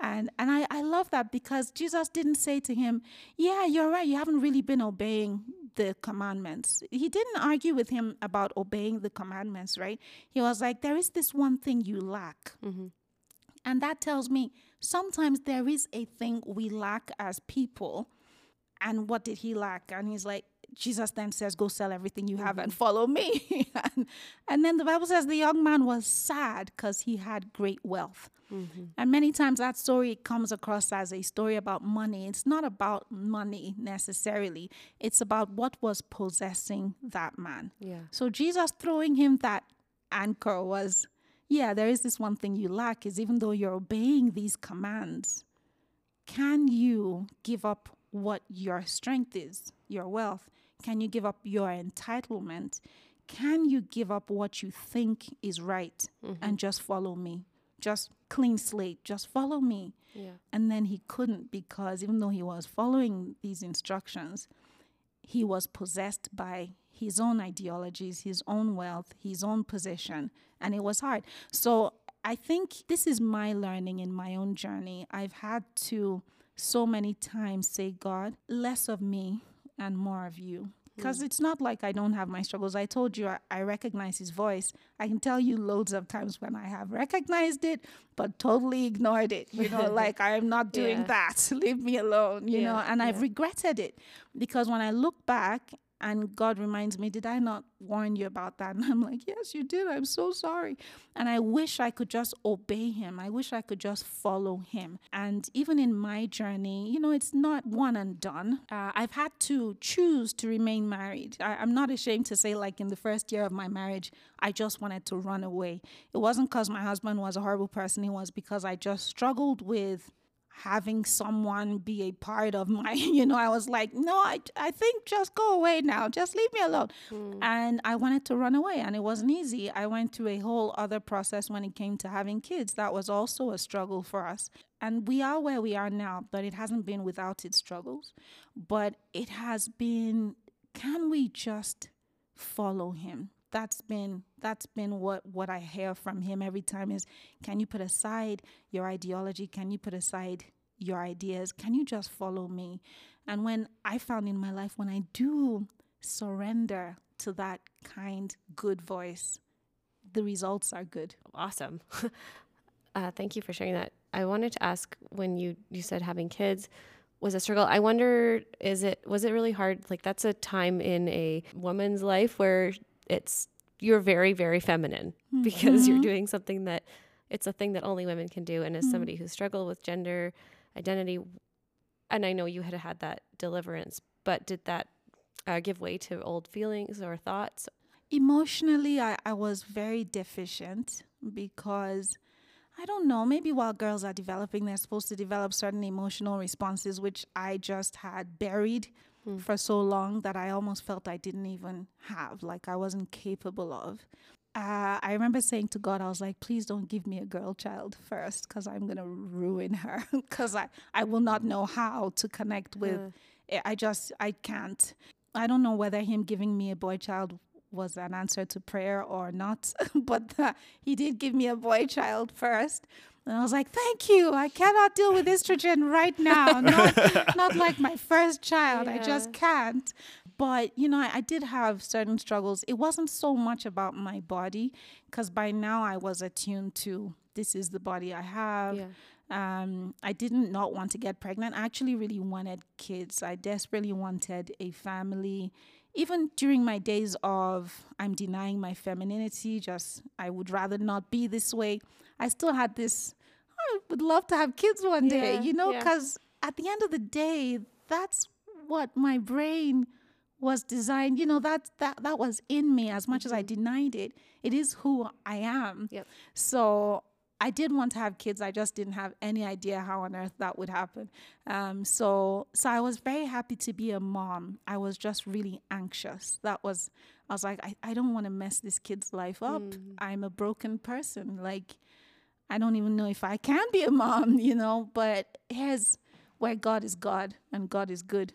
And and I, I love that because Jesus didn't say to him, Yeah, you're right, you haven't really been obeying the commandments. He didn't argue with him about obeying the commandments, right? He was like, There is this one thing you lack. Mm-hmm. And that tells me sometimes there is a thing we lack as people. And what did he lack? And he's like, Jesus then says, Go sell everything you have and mm-hmm. follow me. and, and then the Bible says the young man was sad because he had great wealth. Mm-hmm. And many times that story comes across as a story about money. It's not about money necessarily, it's about what was possessing that man.
Yeah.
So Jesus throwing him that anchor was, yeah, there is this one thing you lack is even though you're obeying these commands, can you give up what your strength is, your wealth? Can you give up your entitlement? Can you give up what you think is right mm-hmm. and just follow me? Just clean slate, just follow me.
Yeah.
And then he couldn't because even though he was following these instructions, he was possessed by his own ideologies, his own wealth, his own position, and it was hard. So I think this is my learning in my own journey. I've had to so many times say, God, less of me and more of you. Hmm. Because it's not like I don't have my struggles. I told you I, I recognize his voice. I can tell you loads of times when I have recognized it, but totally ignored it. You know, like I am not doing
Yeah.
that. Leave me alone, you know,
Yeah,
and I've regretted it because when I look back and God reminds me, Did I not warn you about that? And I'm like, Yes, you did. I'm so sorry. And I wish I could just obey Him. I wish I could just follow Him. And even in my journey, you know, it's not one and done. Uh, I've had to choose to remain married. I, I'm not ashamed to say, like, in the first year of my marriage, I just wanted to run away. It wasn't because my husband was a horrible person, it was because I just struggled with having someone be a part of my you know i was like no i, I think just go away now. Just leave me alone. Hmm. And i wanted to run away and it wasn't easy. I went through a whole other process when it came to having kids. That was also a struggle for us. And we are where we are now but it hasn't been without its struggles. But it has been can we just follow him that's been that's been what what i hear from him every time is can you put aside your ideology can you put aside your ideas can you just follow me and when i found in my life when i do surrender to that kind good voice the results are good
Awesome. uh, thank you for sharing that. I wanted to ask when you you said having kids was a struggle. I wonder is it was it really hard? Like that's a time in a woman's life where it's you're very very feminine because you're doing something that it's a thing that only women can do. And as somebody who struggled with gender identity, and I know you had had that deliverance, but did that uh, give way to old feelings or thoughts?
emotionally I, I was very deficient because i don't know maybe while girls are developing they're supposed to develop certain emotional responses which i just had buried for so long that i almost felt i didn't even have like i wasn't capable of uh, I remember saying to God, I was like, please don't give me a girl child first because I'm going to ruin her because I, I will not know how to connect with. I- I just, I can't. I don't know whether him giving me a boy child was an answer to prayer or not, but uh, he did give me a boy child first. And I was like, thank you. I cannot deal with estrogen right now. Not, not like my first child. I just can't. But, you know, I, I did have certain struggles. It wasn't so much about my body because by now I was attuned to this is the body I have.
Yeah.
Um, I didn't not want to get pregnant. I actually really wanted kids. I desperately wanted a family. Even during my days of I'm denying my femininity, just I would rather not be this way. I still had this. I would love to have kids one day,
Yeah,
you know,
yeah.
because at the end of the day, that's what my brain was designed. You know, that that that was in me. As much as I denied it, it is who I am.
Yep.
So I did want to have kids. I just didn't have any idea how on earth that would happen. Um, so so I was very happy to be a mom. I was just really anxious. That was I was like, I, I don't want to mess this kid's life up. I'm a broken person. Like I don't even know if I can be a mom, you know, but here's where God is God and God is good.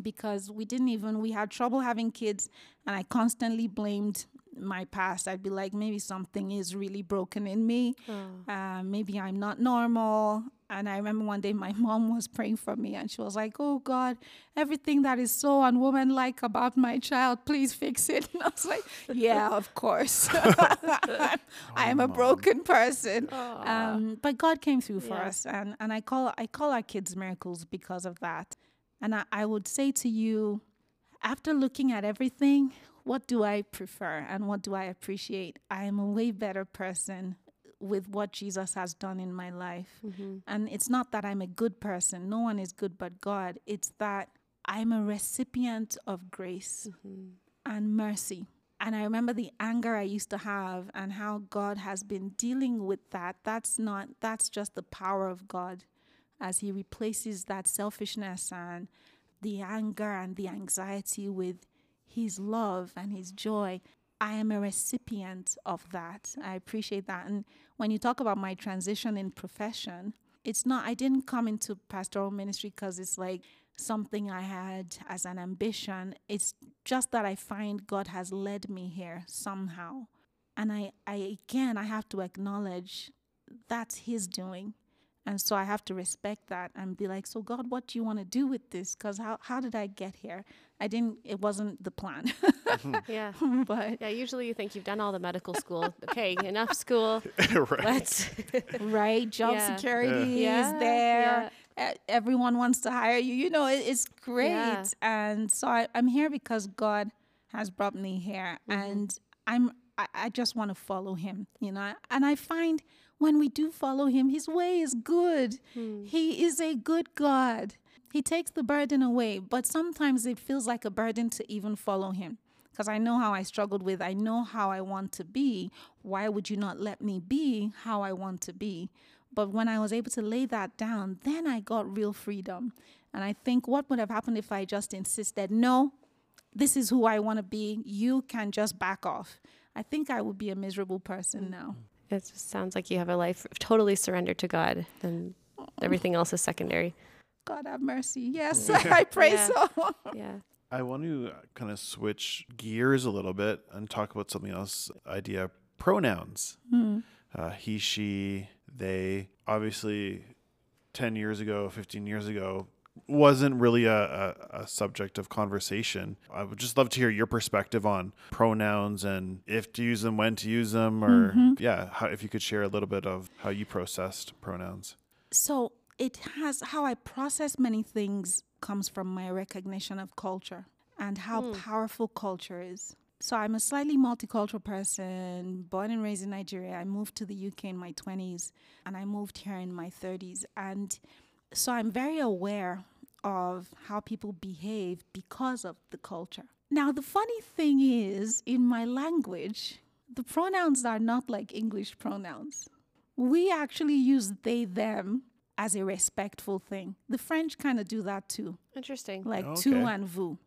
Because we didn't even we had trouble having kids and i constantly blamed my past i'd be like maybe something is really broken in me. Uh, maybe i'm not normal. And i remember one day my mom was praying for me and she was like oh god everything that is so unwomanlike about my child please fix it. And i was like yeah of course. I am a broken person. Um, but god came through for
Yeah.
us and, and i call i call our kids miracles because of that. And I, I would say to you, after looking at everything, what do I prefer and what do I appreciate? I am a way better person with what Jesus has done in my life. Mm-hmm. And it's not that I'm a good person, no one is good but God. It's that I'm a recipient of grace mm-hmm. and mercy. And I remember the anger I used to have and how God has been dealing with that. That's not, that's just the power of God as He replaces that selfishness and the anger and the anxiety with His love and His joy. I am a recipient of that. I appreciate that. And when you talk about my transition in profession, it's not, I didn't come into pastoral ministry because it's like something I had as an ambition. It's just that I find God has led me here somehow. And I, I again, I have to acknowledge that's His doing. And so I have to respect that and be like, so God, what do you want to do with this? Because how, how did I get here? I didn't, it wasn't the plan. Mm-hmm.
Yeah.
but
Yeah. Usually you think you've done all the medical school. Okay, enough school.
right.
Let's.
right, job
Yeah.
security
Yeah,
is there. E- Everyone wants to hire you. You know, it, it's great.
Yeah.
And so I, I'm here because God has brought me here. Mm-hmm. And I'm, I, I just want to follow him, you know. And I find when we do follow him, his way is good. Hmm. He is a good God. He takes the burden away, but sometimes it feels like a burden to even follow him. Because I know how I struggled with, I know how I want to be. Why would you not let me be how I want to be? But when I was able to lay that down, then I got real freedom. And I think what would have happened if I just insisted, no, this is who I want to be. You can just back off. I think I would be a miserable person hmm. now.
It just sounds like you have a life of totally surrendered to God, and everything else is secondary.
God have mercy. Yes, I pray
Yeah.
so.
Yeah.
I want to kind of switch gears a little bit and talk about something else. Idea pronouns. Uh, he, she, they. Obviously, ten years ago, fifteen years ago, wasn't really a, a, a subject of conversation. I would just love to hear your perspective on pronouns and if to use them, when to use them, or mm-hmm. yeah, how, if you could share a little bit of how you processed pronouns.
So it has how I process many things comes from my recognition of culture and how hmm. powerful culture is. So I'm a slightly multicultural person, born and raised in Nigeria. I moved to the UK in my 20s and I moved here in my 30s. And so I'm very aware of how people behave because of the culture. Now, the funny thing is, in my language, the pronouns are not like English pronouns. We actually use they, them as a respectful thing. The French kind of do that too,
Interesting.
like oh,
Okay.
tu and vous.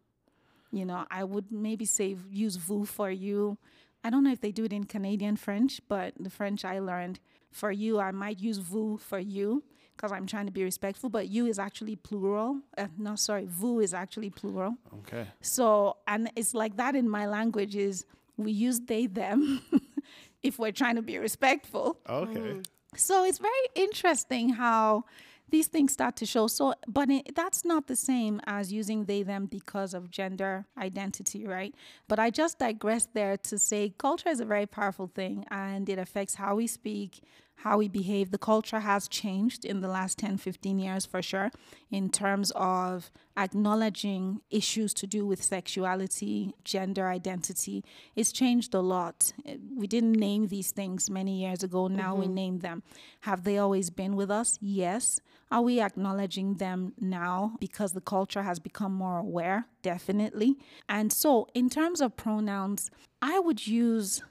You know, I would maybe say use vous for you, I don't know if they do it in Canadian French, but the French I learned for you, I might use vous for you because I'm trying to be respectful, but you is actually plural. Uh, no, sorry, vous is actually plural.
Okay.
So, and it's like that in my language is we use they them if we're trying to be respectful.
Okay.
So it's very interesting how these things start to show. So, but it, that's not the same as using they them because of gender identity, right? But I just digress there to say culture is a very powerful thing and it affects how we speak, how we behave. The culture has changed in the last 10, 15 years for sure, in terms of acknowledging issues to do with sexuality, gender identity. It's changed a lot. We didn't name these things many years ago. Now we mm-hmm. name them. Have they always been with us? Yes. Are we acknowledging them now because the culture has become more aware? Definitely. And so, in terms of pronouns, I would use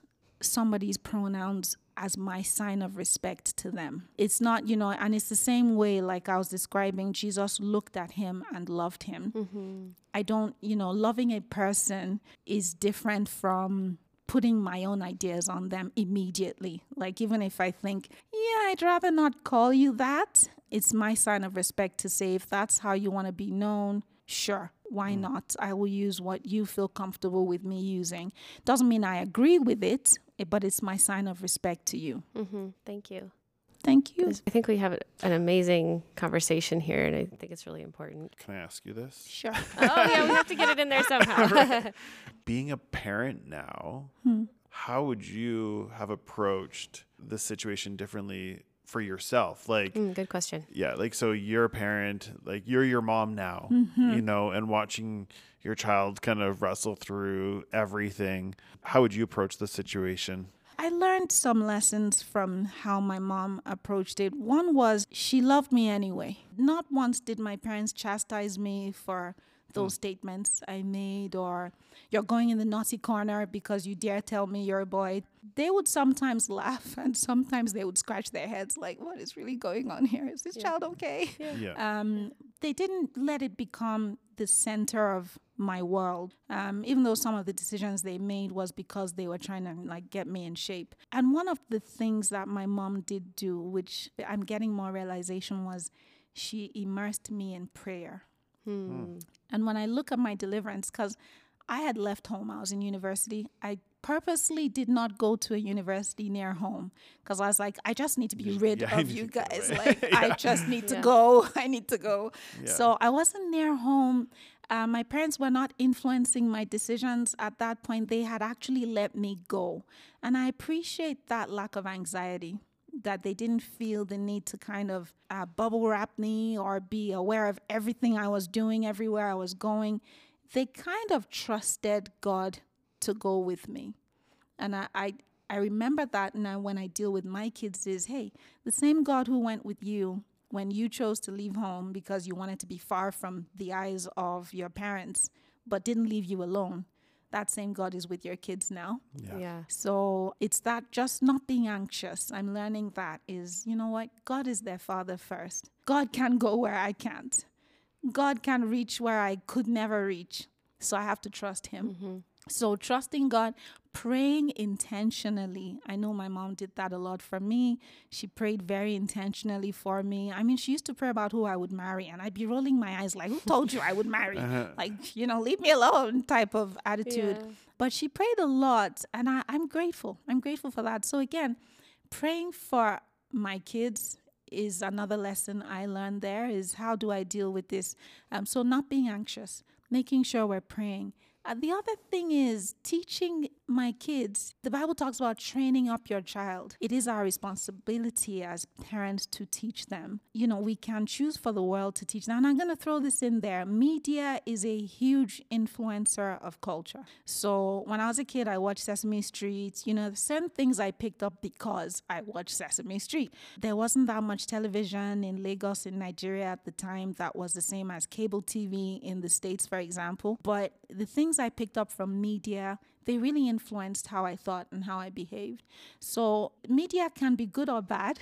somebody's pronouns as my sign of respect to them. It's not, you know, and it's the same way, like I was describing, Jesus looked at him and loved him. Mm-hmm. I don't, you know, loving a person is different from putting my own ideas on them immediately. Like, even if I think, yeah, I'd rather not call you that, it's my sign of respect to say, if that's how you want to be known, sure why not i will use what you feel comfortable with me using doesn't mean i agree with it eh, but it's my sign of respect to you
hmm Thank you.
thank you
I think we have an amazing conversation here, and I think it's really important.
Can I ask you this?
sure
oh yeah, we have to get it in there somehow.
Being a parent now,
Hmm.
how would you have approached the situation differently for yourself? Like,
Mm, good question.
yeah, like so you're a parent, like you're your mom now,
Mm-hmm.
you know, and watching your child kind of wrestle through everything. How would you approach the situation?
I learned some lessons from how my mom approached it. One was she loved me anyway. Not once did my parents chastise me for those statements I made or you're going in the naughty corner because you dare tell me you're a boy. They would sometimes laugh and sometimes they would scratch their heads like, what is really going on here? Is this child okay?
Yeah.
um, they didn't let it become the center of my world um, even though some of the decisions they made was because they were trying to like get me in shape and one of the things that my mom did do which i'm getting more realization was she immersed me in prayer
Hmm.
and when I look at my deliverance, because I had left home, I was in university. I purposely did not go to a university near home because I was like, I just need to be rid
yeah,
of you guys.
away.
Like, I just need to
Yeah.
go. I need to go.
Yeah.
So I wasn't near home. Uh, my parents were not influencing my decisions at that point. They had actually let me go. And I appreciate that lack of anxiety that they didn't feel the need to kind of uh, bubble wrap me or be aware of everything I was doing, everywhere I was going. They kind of trusted God to go with me. And I, I, I remember that now when I deal with my kids is, hey, the same God who went with you when you chose to leave home because you wanted to be far from the eyes of your parents, but didn't leave you alone. That same God is with your kids now.
Yeah.
Yeah.
So it's that just not being anxious. I'm learning that is, you know what? God is their father first. God can go where I can't. God can reach where I could never reach. So I have to trust Him. Mm-hmm. So trusting God, praying intentionally. I know my mom did that a lot for me. She prayed very intentionally for me. I mean, she used to pray about who I would marry, and I'd be rolling my eyes like, Who told you I would marry? Like, you know, leave me alone type of attitude.
Yeah.
But she prayed a lot, and I, I'm grateful. I'm grateful for that. So, again, praying for my kids is another lesson I learned there is how do I deal with this? Um, so, not being anxious, making sure we're praying. Uh, the other thing is teaching my kids. The Bible talks about training up your child. It is our responsibility as parents to teach them. You know, we can choose for the world to teach them. And I'm going to throw this in there. Media is a huge influencer of culture. So when I was a kid, I watched Sesame Street. You know, certain things I picked up because I watched Sesame Street. There wasn't that much television in Lagos, in Nigeria at the time that was the same as cable TV in the States, for example. But the things I picked up from media, they really influenced how I thought and how I behaved. So media can be good or bad.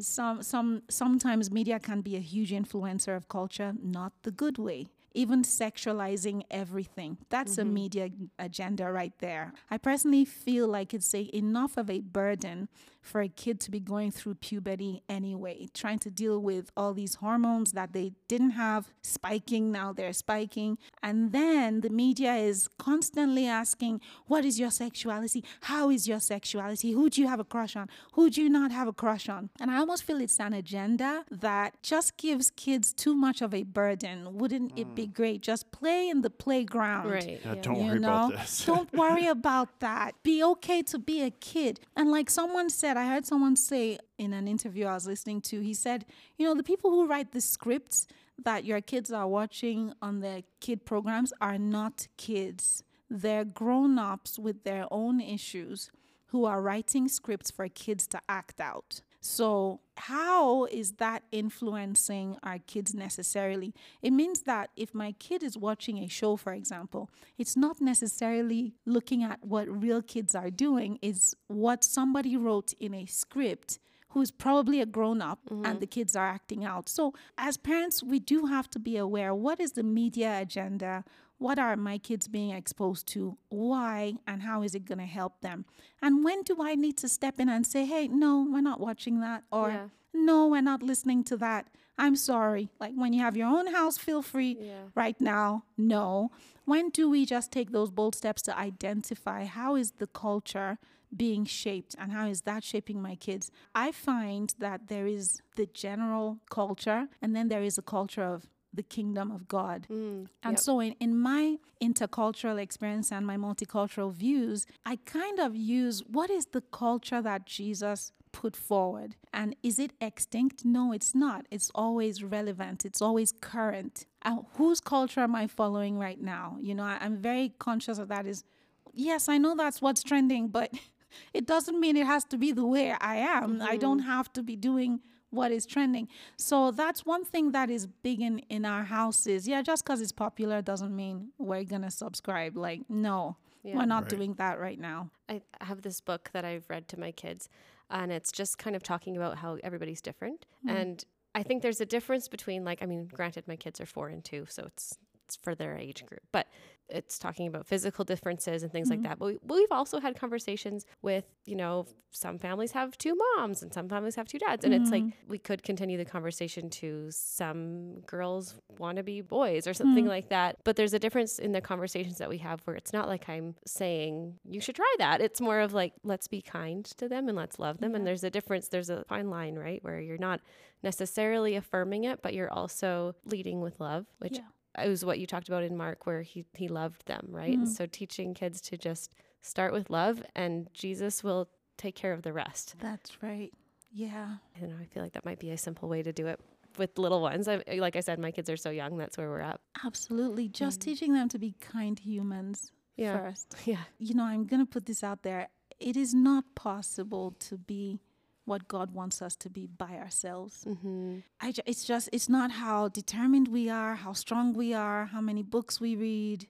Some some sometimes media can be a huge influencer of culture, not the good way. even sexualizing everything. That's
Mm-hmm.
a media agenda right there. I personally feel like it's a enough of a burden for a kid to be going through puberty anyway, trying to deal with all these hormones that they didn't have spiking, now they're spiking. And then the media is constantly asking, What is your sexuality? How is your sexuality? Who do you have a crush on? Who do you not have a crush on? And I almost feel it's an agenda that just gives kids too much of a burden. Wouldn't it be mm. great? Just play in the playground.
Right.
Yeah,
yeah.
don't
You
worry
know,
about this.
don't worry about that. Be okay to be a kid. And like someone said, I heard someone say in an interview I was listening to, he said, you know, the people who write the scripts that your kids are watching on their kid programs are not kids. They're grown ups with their own issues who are writing scripts for kids to act out. So, how is that influencing our kids necessarily? It means that if my kid is watching a show, for example, it's not necessarily looking at what real kids are doing, it's what somebody wrote in a script who's probably a grown up and mm-hmm. the kids are acting out. So, as parents, we do have to be aware what is the media agenda? What are my kids being exposed to? Why? And how is it going to help them? And when do I need to step in and say, hey, no, we're not watching that? Or,
Yeah.
no, we're not listening to that. I'm sorry. Like when you have your own house, feel free.
Yeah.
Right now, no. When do we just take those bold steps to identify how is the culture being shaped and how is that shaping my kids? I find that there is the general culture and then there is a culture of the kingdom of God.
Mm,
And
yep.
so, in, in my intercultural experience and my multicultural views, I kind of use what is the culture that Jesus put forward? And is it extinct? No, it's not. It's always relevant, it's always current. And whose culture am I following right now? You know, I, I'm very conscious of that. Is yes, I know that's what's trending, but it doesn't mean it has to be the way I am. I don't have to be doing what is trending. So that's one thing that is big in in our houses. Yeah, just because it's popular doesn't mean we're gonna subscribe. Like, no,
Yeah.
we're not
Right.
doing that right now.
I have this book that I've read to my kids, and it's just kind of talking about how everybody's different. Mm-hmm. And I think there's a difference between, like, I mean, granted, my kids are four and two, so it's it's for their age group, but it's talking about physical differences and things like mm-hmm. that. But we, we've also had conversations with, you know, some families have two moms and some families have two dads, and it's like mm-hmm. we could continue the conversation to some girls want to be boys or something hmm. like that. But there's a difference in the conversations that we have where it's not like I'm saying you should try that. It's more of like let's be kind to them and let's love them. And there's a difference. There's a fine line, right, where you're not necessarily affirming it, but you're also leading with love, which
Yeah.
It was what you talked about in Mark, where he he loved them, right? And mm-hmm. so teaching kids to just start with love, and Jesus will take care of the rest.
That's right. Yeah.
You know, I feel like that might be a simple way to do it with little ones. I, like I said, my kids are so young. That's where we're at.
Absolutely. Just mm. teaching them to be kind humans
Yeah.
first.
Yeah.
You know, I'm gonna put this out there. It is not possible to be what God wants us to be by ourselves.
Mm-hmm.
I ju- it's just it's not how determined we are, how strong we are, how many books we read,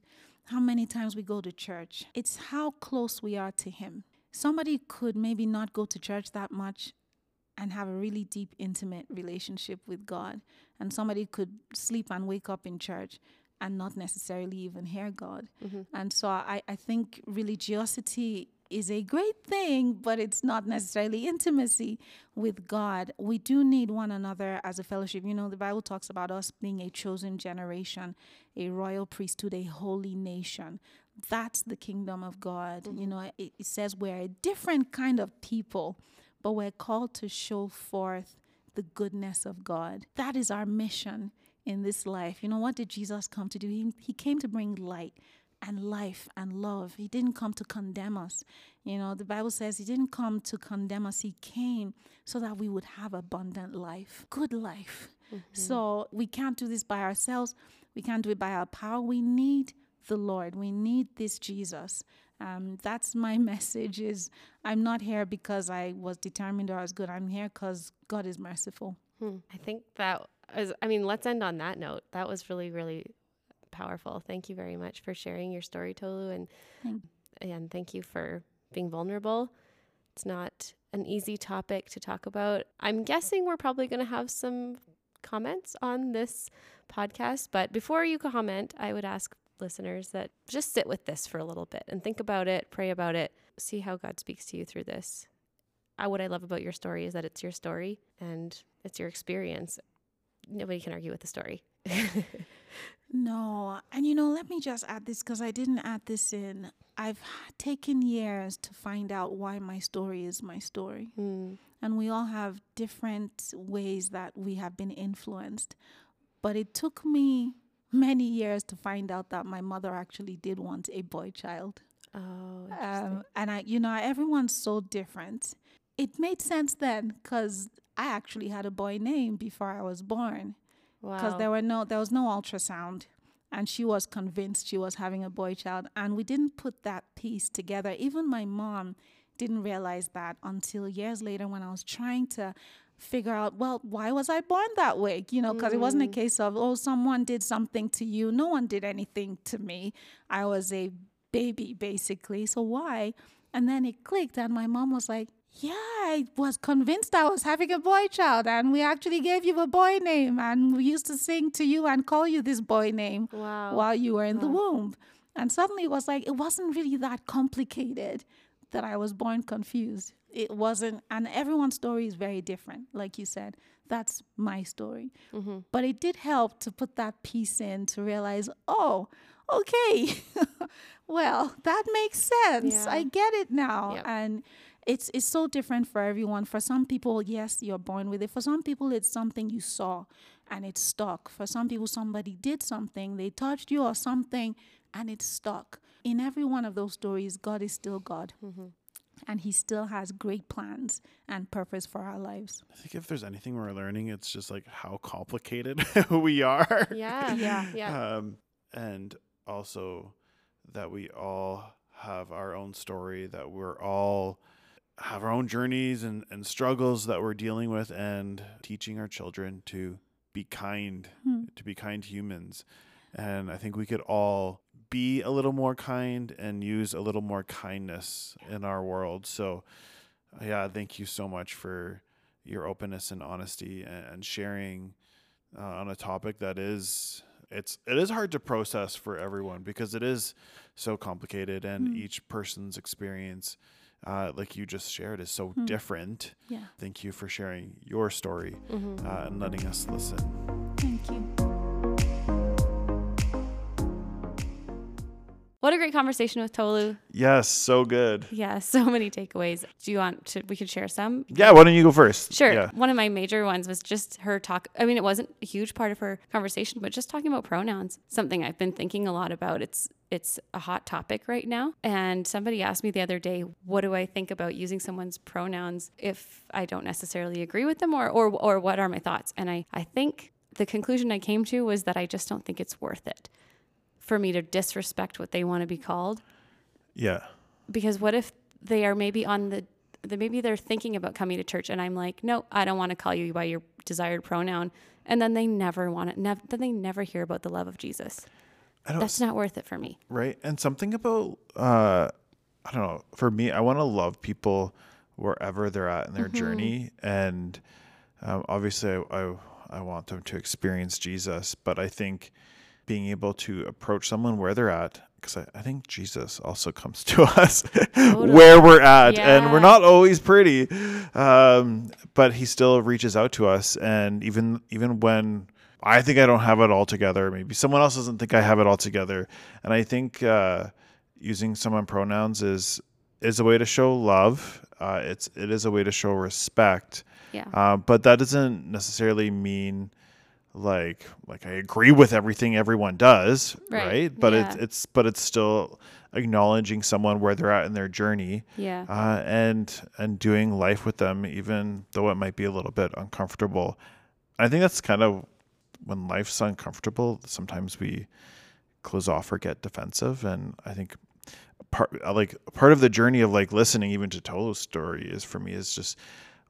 how many times we go to church. It's how close we are to him. Somebody could maybe not go to church that much and have a really deep intimate relationship with God, and somebody could sleep and wake up in church and not necessarily even hear God. And so I, I think religiosity is a great thing, but it's not necessarily intimacy with God. We do need one another as a fellowship. You know, the Bible talks about us being a chosen generation, a royal priesthood, a holy nation. That's the kingdom of God. You mm-hmm. know, it, it says we're a different kind of people, but we're called to show forth the goodness of God. That is our mission in this life. You know, what did Jesus come to do? He, he came to bring light and life and love. He didn't come to condemn us. You know, the Bible says He didn't come to condemn us, He came so that we would have abundant life, good life. So we can't do this by ourselves, we can't do it by our power. We need the Lord, we need this Jesus. Um, that's my message is I'm not here because I was determined or I was good. I'm here because God is merciful.
Hmm. I think that is, I mean, let's end on that note. That was really, really powerful. Thank you very much for sharing your story, Tolu. And,
Thank-
and thank you for being vulnerable. It's not an easy topic to talk about. I'm guessing we're probably going to have some comments on this podcast. But before you comment, I would ask listeners that just sit with this for a little bit and think about it, pray about it, see how God speaks to you through this. Uh, what I love about your story is that it's your story and it's your experience. Nobody can argue with the story.
No, and you know, let me just add this because I didn't add this in. I've taken years to find out why my story is my story.
Mm.
And we all have different ways that we have been influenced. But it took me many years to find out that my mother actually did want a boy child.
Oh.
Um, and I, you know, everyone's so different. It made sense then because I actually had a boy name before I was born. Because
wow.
there were no there was no ultrasound and she was convinced she was having a boy child and we didn't put that piece together. Even my mom didn't realize that until years later when i was trying to figure out well why was i born that way? You know because it wasn't a mm. case of oh someone did something to you. No one did anything to me. I was a baby basically. So why? And then it clicked and my mom was like yeah, I was convinced I was having a boy child, and we actually gave you a boy name, and we used to sing to you and call you this boy name
Wow.
while you were in the womb. And suddenly it was like, it wasn't really that complicated that I was born confused. It wasn't, and everyone's story is very different. Like you said, that's my story.
Mm-hmm.
But it did help to put that piece in to realize, oh, okay, well, that makes sense.
Yeah.
I get it now.
Yep.
And it's it's so different for everyone. For some people, yes, you're born with it. For some people, it's something you saw and it stuck. For some people, somebody did something, they touched you or something, and it stuck. In every one of those stories, God is still God.
Mm-hmm.
And he still has great plans and purpose for our lives.
I think if there's anything we're learning, it's just like how complicated we are.
Yeah.
Yeah.
Yeah.
Um, and also that we all have our own story, that we're all have our own journeys and, and struggles that we're dealing with, and teaching our children to be kind,
Hmm.
to be kind humans. And I think we could all be a little more kind and use a little more kindness in our world. So, yeah, thank you so much for your openness and honesty and, and sharing uh, on a topic that is it's it is hard to process for everyone because it is so complicated and
Mm.
each person's experience uh, like you just shared is so
Mm.
different
Yeah.
thank you for sharing your story
Mm-hmm.
uh, and letting us listen
What a great conversation with Tolu.
yes so good
Yeah, so many takeaways. Do you want to? We could share some.
yeah why don't you go first
Sure.
yeah
One of my major ones was just her talk. I mean, it wasn't a huge part of her conversation, but just talking about pronouns, something I've been thinking a lot about. It's it's a hot topic right now. And somebody asked me the other day, what do I think about using someone's pronouns if I don't necessarily agree with them or or or what are my thoughts? And I I think the conclusion I came to was that I just don't think it's worth it for me to disrespect what they want to be called
yeah
because what if they are maybe on the, the maybe they're thinking about coming to church and I'm like, no, I don't want to call you by your desired pronoun, and then they never want it. Nev- then they never hear about the love of Jesus.
I don't
That's not worth it for me.
right and something about uh i don't know for me i want to love people wherever they're at in their journey and um, obviously I, I i want them to experience jesus but i think being able to approach someone where they're at because I, I think jesus also comes to us where we're at and we're not always pretty um, but he still reaches out to us and even even when I think I don't have it all together. Maybe someone else doesn't think I have it all together. And I think uh, using someone pronouns is is a way to show love. Uh, it's it is a way to show respect.
Yeah.
Uh, but that doesn't necessarily mean like like I agree with everything everyone does,
Right.
right? But it's it's but it's still acknowledging someone where they're at in their journey
Yeah.
uh, and and doing life with them, even though it might be a little bit uncomfortable. I think that's kind of when life's uncomfortable. Sometimes we close off or get defensive, and I think part like part of the journey of like listening even to Tolu's story is for me is just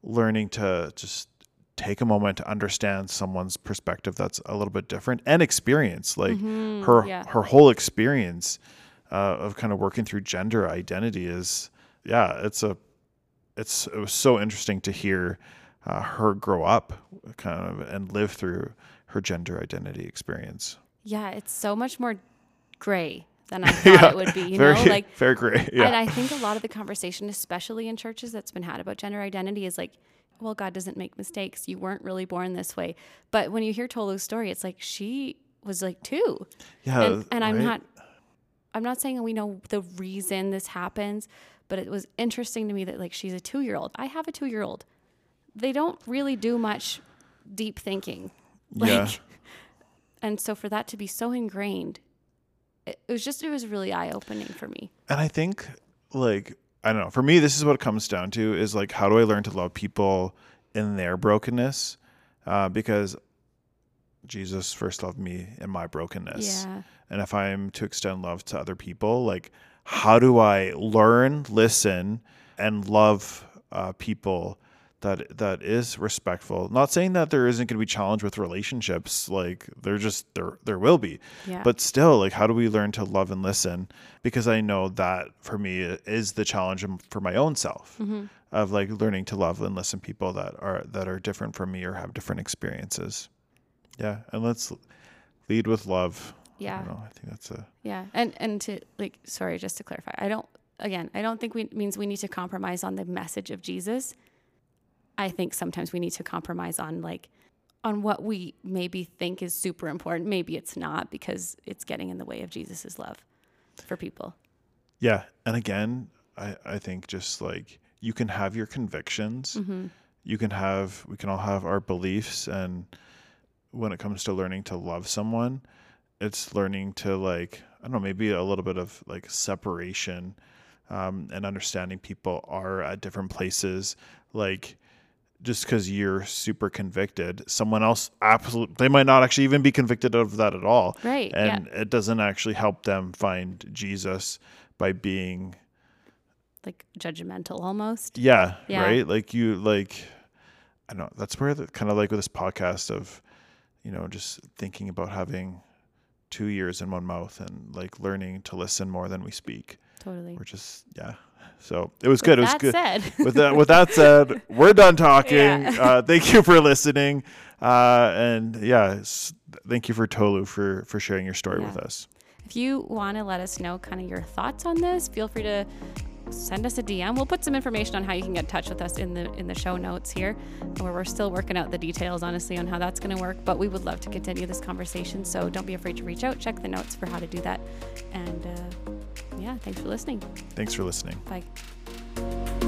learning to just take a moment to understand someone's perspective that's a little bit different and experience like
Mhm,
her
yeah.
her whole experience uh, of kind of working through gender identity is yeah it's a it's it was so interesting to hear uh, her grow up kind of and live through her gender identity experience.
Yeah, it's so much more gray than I thought
Yeah,
it would be. You
very,
know, like
very gray. Yeah.
And I think a lot of the conversation, especially in churches that's been had about gender identity, is like, well, God doesn't make mistakes. You weren't really born this way. But when you hear Tolu's story, it's like she was like two.
yeah.
and and I'm
right?
not I'm not saying we know the reason this happens, but it was interesting to me that like she's a two year old. I have a two year old. They don't really do much deep thinking. Like
Yeah.
and so for that to be so ingrained, it, it was just it was really eye opening for me.
And I think like I don't know. For me, this is what it comes down to is like how do I learn to love people in their brokenness? Uh, because Jesus first loved me in my brokenness.
Yeah.
And if I'm to extend love to other people, like how do I learn, listen, and love uh, people that that is respectful? Not saying that there isn't going to be challenge with relationships. Like there just there there will be,
Yeah.
but still, like how do we learn to love and listen? Because I know that for me is the challenge for my own self
Mm-hmm.
of like learning to love and listen people that are that are different from me or have different experiences. Yeah, and let's lead with love. I
Yeah.
don't know. I think that's a
Yeah, and and to like, sorry, just to clarify, I don't. Again, I don't think we means we need to compromise on the message of Jesus. I think sometimes we need to compromise on like on what we maybe think is super important. Maybe it's not because it's getting in the way of Jesus's love for people.
Yeah, and again, I I think just like you can have your convictions,
Mm-hmm.
you can have we can all have our beliefs, and when it comes to learning to love someone, it's learning to like I don't know maybe a little bit of like separation, um, and understanding people are at different places, like. Just because you're super convicted, someone else absolutely they might not actually even be convicted of that at all
Right.
and
yeah.
it doesn't actually help them find Jesus by being
Like judgmental almost.
yeah,
Yeah.
right like you like I know that's where the kind of like with this podcast of you know just thinking about having two ears in one mouth and like learning to listen more than we speak
Totally.
we're just yeah so it was good it was good
said,
with that with that said we're done talking
Yeah.
uh, thank you for listening uh, and yeah s- thank you for Tolu for for sharing your story
Yeah.
with us
If you want to let us know kind of your thoughts on this, feel free to send us a DM. We'll put some information on how you can get in touch with us in the in the show notes here, where we're still working out the details, honestly, on how that's going to work. But we would love to continue this conversation, so don't be afraid to reach out. Check the notes for how to do that. And uh, yeah, thanks for listening.
Thanks for listening.
Bye.